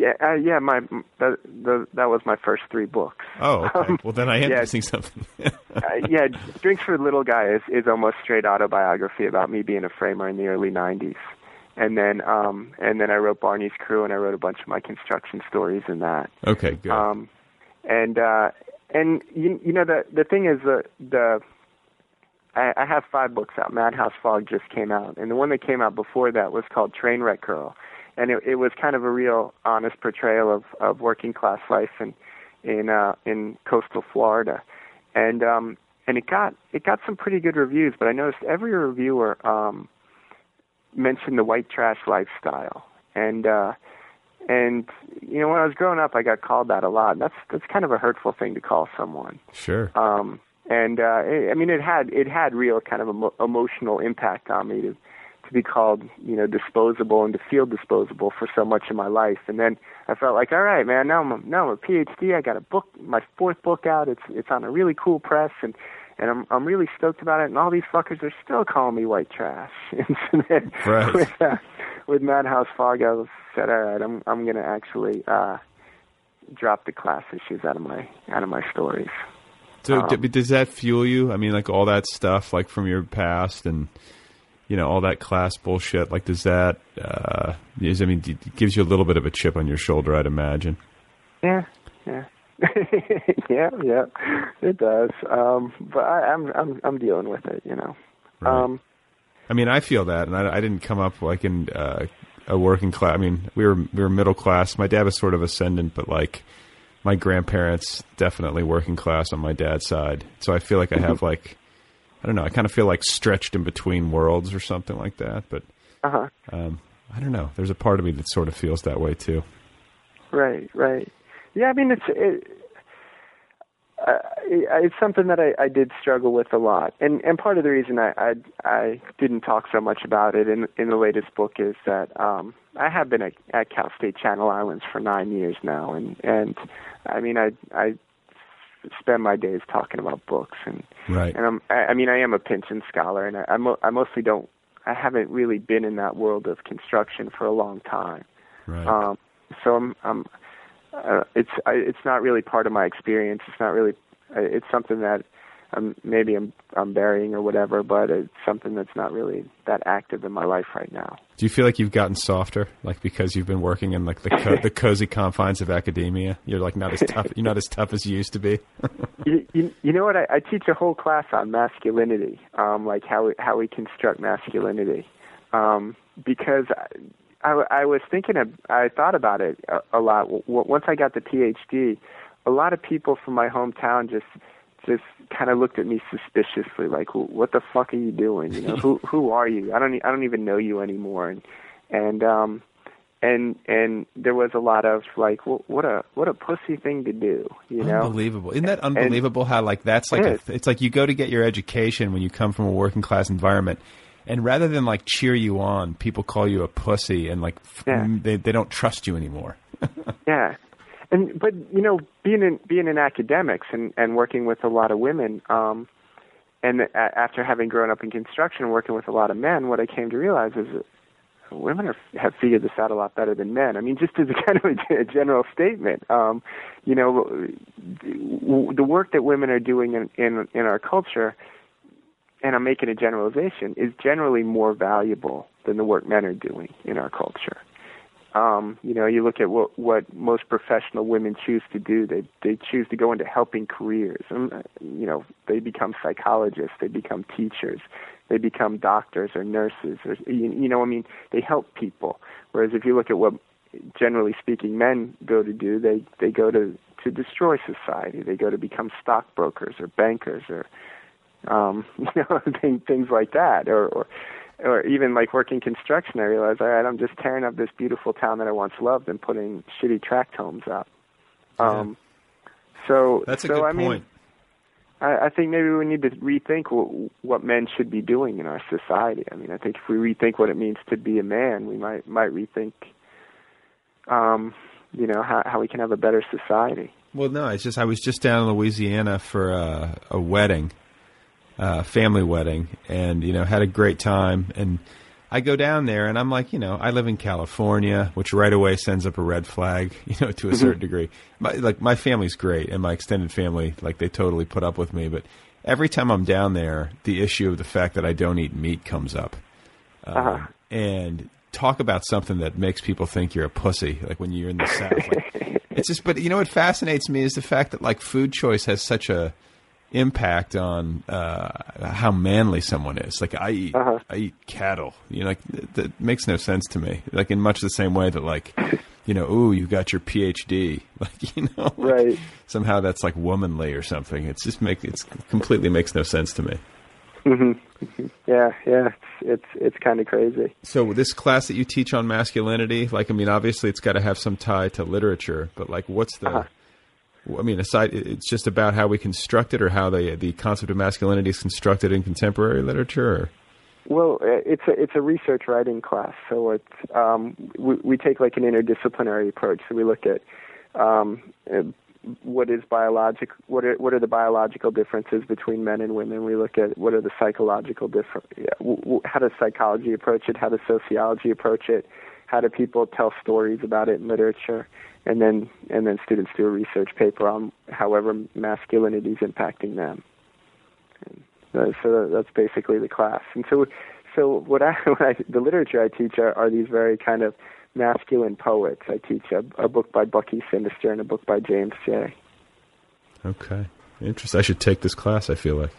Yeah, uh, yeah, my that the, that was my first three books.
Oh, okay. Well, then I am
yeah.
missing something. <laughs>
uh, yeah, Drinks for the Little Guy is is almost straight autobiography about me being a framer in the early '90s, and then um and then I wrote Barney's Crew and I wrote a bunch of my construction stories in that.
okay, good.
Um, and uh, and you you know the the thing is the the I, I have five books out. Madhouse Fog just came out, and the one that came out before that was called Trainwreck Girl, and it, it was kind of a real honest portrayal of of working class life in in uh, in coastal Florida, and um, and it got it got some pretty good reviews. But I noticed every reviewer um, mentioned the white trash lifestyle, and uh, and you know when I was growing up, I got called that a lot. And that's that's kind of a hurtful thing to call someone.
sure.
Um, and uh, it, I mean, it had it had real kind of emo- emotional impact on me to to be called you know disposable and to feel disposable for so much of my life. And then I felt like, all right, man, now I'm a, now I'm a PhD. I got a book, my fourth book out. It's it's on a really cool press, and and I'm I'm really stoked about it. And all these fuckers are still calling me white trash. <laughs> and so then
Right.
with uh, with Madhouse Fog, I was said, all right, I'm I'm gonna actually uh, drop the class issues out of my out of my stories.
So
um,
d- does that fuel you? I mean, like all that stuff, like from your past, and you know all that class bullshit. Like, does that? Uh, is I mean, it gives you a little bit of a chip on your shoulder, I'd imagine.
Yeah, yeah, <laughs> yeah, yeah. It does. Um, but I, I'm I'm I'm dealing with it, you know.
Right.
Um,
I mean, I feel that, and I, I didn't come up like in uh, a working class. I mean, we were we were middle class. My dad was sort of ascendant, but like my grandparents definitely working class on my dad's side. So I feel like I have like I don't know. I kind of feel like stretched in between worlds or something like that. But
uh huh.
um, I don't know. There's a part of me that sort of feels that way too.
Right, right. Yeah, I mean it's it, uh, it, it's something that I, I did struggle with a lot, and and part of the reason I, I I didn't talk so much about it in in the latest book is that um I have been at, at Cal State Channel Islands for nine years now, and and I mean I I spend my days talking about books and
Right.
and I'm I, I mean I am a Pynchon scholar, and I I, mo- I mostly don't I haven't really been in that world of construction for a long time.
Right.
Um, so I'm, I'm uh, it's I, it's not really part of my experience. It's not really. uh, It's something that um, maybe I'm I'm burying or whatever, but it's something that's not really that active in my life right now.
Do you feel like you've gotten softer, like because you've been working in like the co- the cozy confines of academia? You're like not as tough. You're not as tough as you used to be. <laughs>
you, you, you know what? I, I teach a whole class on masculinity, um, like how we, how we construct masculinity, um, because I, I, I was thinking of, I thought about it a, a lot. W- once I got the PhD, a lot of people from my hometown just just kind of looked at me suspiciously, like, "What the fuck are you doing? You know, who <laughs> who are you? I don't I don't even know you anymore." And and um and and there was a lot of like, "Wh- "What a what a pussy thing to do," you know.
Unbelievable. Isn't that unbelievable how like that's like
It
a, it's like you go to get your education when you come from a working class environment and rather than like cheer you on, people call you a pussy and like
Yeah.
they they don't trust you anymore. <laughs>
Yeah, and but you know, being in being in academics and and working with a lot of women, um, and a, after having grown up in construction and working with a lot of men, what I came to realize is that women are, have figured this out a lot better than men. I mean, just as a <laughs> kind of a, a general statement, um, you know, the work that women are doing in, in in our culture, and I'm making a generalization, is generally more valuable than the work men are doing in our culture. Um, you know, you look at what what most professional women choose to do. They they choose to go into helping careers. And, you know, they become psychologists. They become teachers. They become doctors or nurses. Or you, you know, I mean, they help people. Whereas if you look at what generally speaking men go to do, they they go to to destroy society. They go to become stockbrokers or bankers or um, <laughs> you know <laughs> things, things like that, or, or or even like working construction, I realized, all right, I'm just tearing up this beautiful town that I once loved and putting shitty tract homes up. Um, yeah. So
that's a
so,
good
I
point.
Mean, I, I think maybe we need to rethink what, what men should be doing in our society. I mean, I think if we rethink what it means to be a man, we might might rethink, um, you know, how how we can have a better society.
Well, no, it's just I was just down in Louisiana for a, a wedding, uh, family wedding, and you know had a great time. And I go down there, and I'm like, you know, I live in California, which right away sends up a red flag, <laughs> you know, to a certain mm-hmm. degree. My, like my family's great, and my extended family, like they totally put up with me. But every time I'm down there, the issue of the fact that I don't eat meat comes up,
uh-huh.
and talk about something that makes people think you're a pussy. Like when you're in the south, like, it's just. But you know what fascinates me is the fact that like food choice has such a impact on uh, how manly someone is. Like I eat,
uh-huh.
I eat cattle. You know, like that, that makes no sense to me. Like in much the same way that like, you know, ooh, you got your PhD. <laughs> Like you know,
right?
somehow that's like womanly or something. It's just make it's completely makes no sense to me.
Mm-hmm. <laughs> Yeah, yeah, it's it's, it's kind of crazy.
So this class that you teach on masculinity, like I mean, obviously it's got to have some tie to literature, but like, what's the
uh-huh.
I mean, aside, it's just about how we construct it, or how the the concept of masculinity is constructed in contemporary literature.
Well, uh, it's a it's a research writing class, so it's um, we, we take like an interdisciplinary approach. So we look at um, uh, what is biologic, what are what are the biological differences between men and women. We look at what are the psychological different. How does psychology approach it? How does sociology approach it? How do people tell stories about it in literature? And then and then students do a research paper on however masculinity is impacting them. And, uh, so that's basically the class. And so so what I, <laughs> what I the literature I teach are, are these very kind of masculine poets. I teach a, a book by Bucky Sinister and a book by James J.
Okay, interesting. I should take this class. I feel like.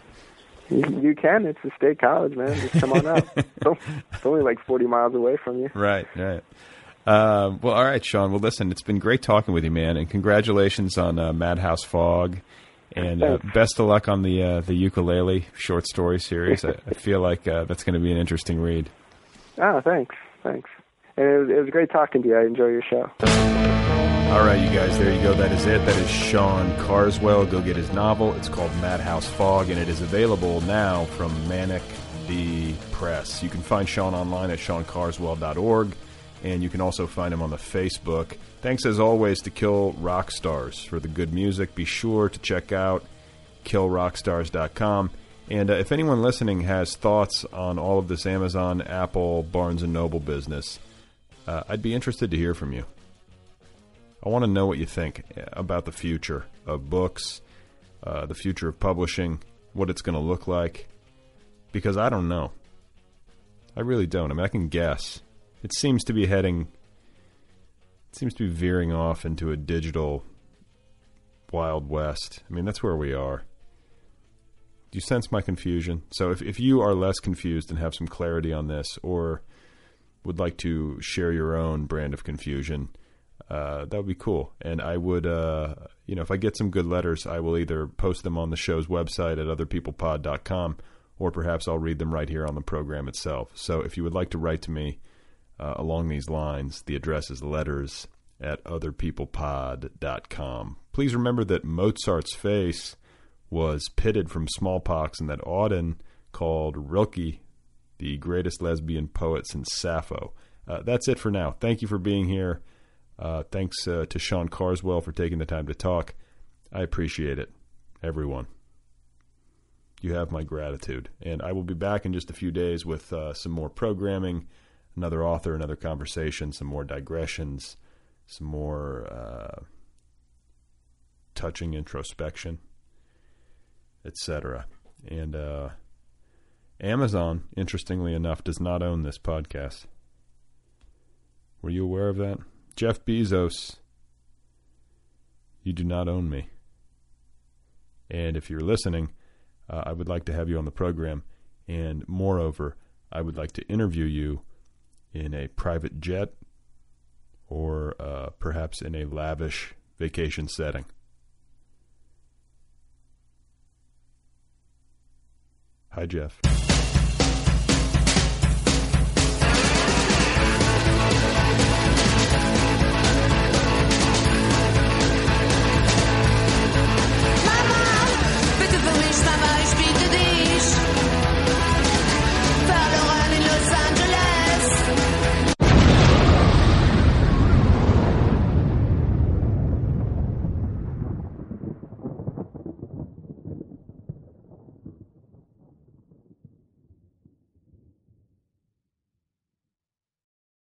You, you can. It's a state college, man. Just come on up. <laughs> it's only like forty miles away from you.
Right, right. Uh, well, all right, Sean. Well, listen, it's been great talking with you, man, and congratulations on uh, Madhouse Fog, and uh, best of luck on the uh, the ukulele short story series. I, I feel like uh, that's going to be an interesting read.
Oh, thanks, thanks. And it was, it was great talking to you. I enjoy your show.
All right, you guys, there you go. That is it. That is Sean Carswell. Go get his novel. It's called Madhouse Fog, and it is available now from Manic D Press. You can find Sean online at seancarswell.org and you can also find him on the Facebook. Thanks as always to Kill Rock Stars for the good music. Be sure to check out killrockstars.com. And uh, if anyone listening has thoughts on all of this Amazon, Apple, Barnes and Noble business, uh, I'd be interested to hear from you. I want to know what you think about the future of books, uh, the future of publishing, what it's going to look like, because I don't know. I really don't. I mean, I can guess it seems to be heading it seems to be veering off into a digital wild west. I mean, that's where we are. Do you sense my confusion? So if if you are less confused and have some clarity on this or would like to share your own brand of confusion, uh, that would be cool. And I would, uh, you know, if I get some good letters, I will either post them on the show's website at otherpeoplepod.com or perhaps I'll read them right here on the program itself. So if you would like to write to me, uh, along these lines. The address is letters at otherpeoplepod.com. Please remember that Mozart's face was pitted from smallpox and that Auden called Rilke the greatest lesbian poet since Sappho. Uh, that's it for now. Thank you for being here. Uh, thanks uh, to Sean Carswell for taking the time to talk. I appreciate it, everyone. You have my gratitude. And I will be back in just a few days with uh, some more programming another author, another conversation, some more digressions, some more uh, touching introspection, etc. And uh, Amazon, interestingly enough, does not own this podcast. Were you aware of that? Jeff Bezos, you do not own me. And if you're listening, uh, I would like to have you on the program. And moreover, I would like to interview you in a private jet or uh, perhaps in a lavish vacation setting. Hi, Jeff.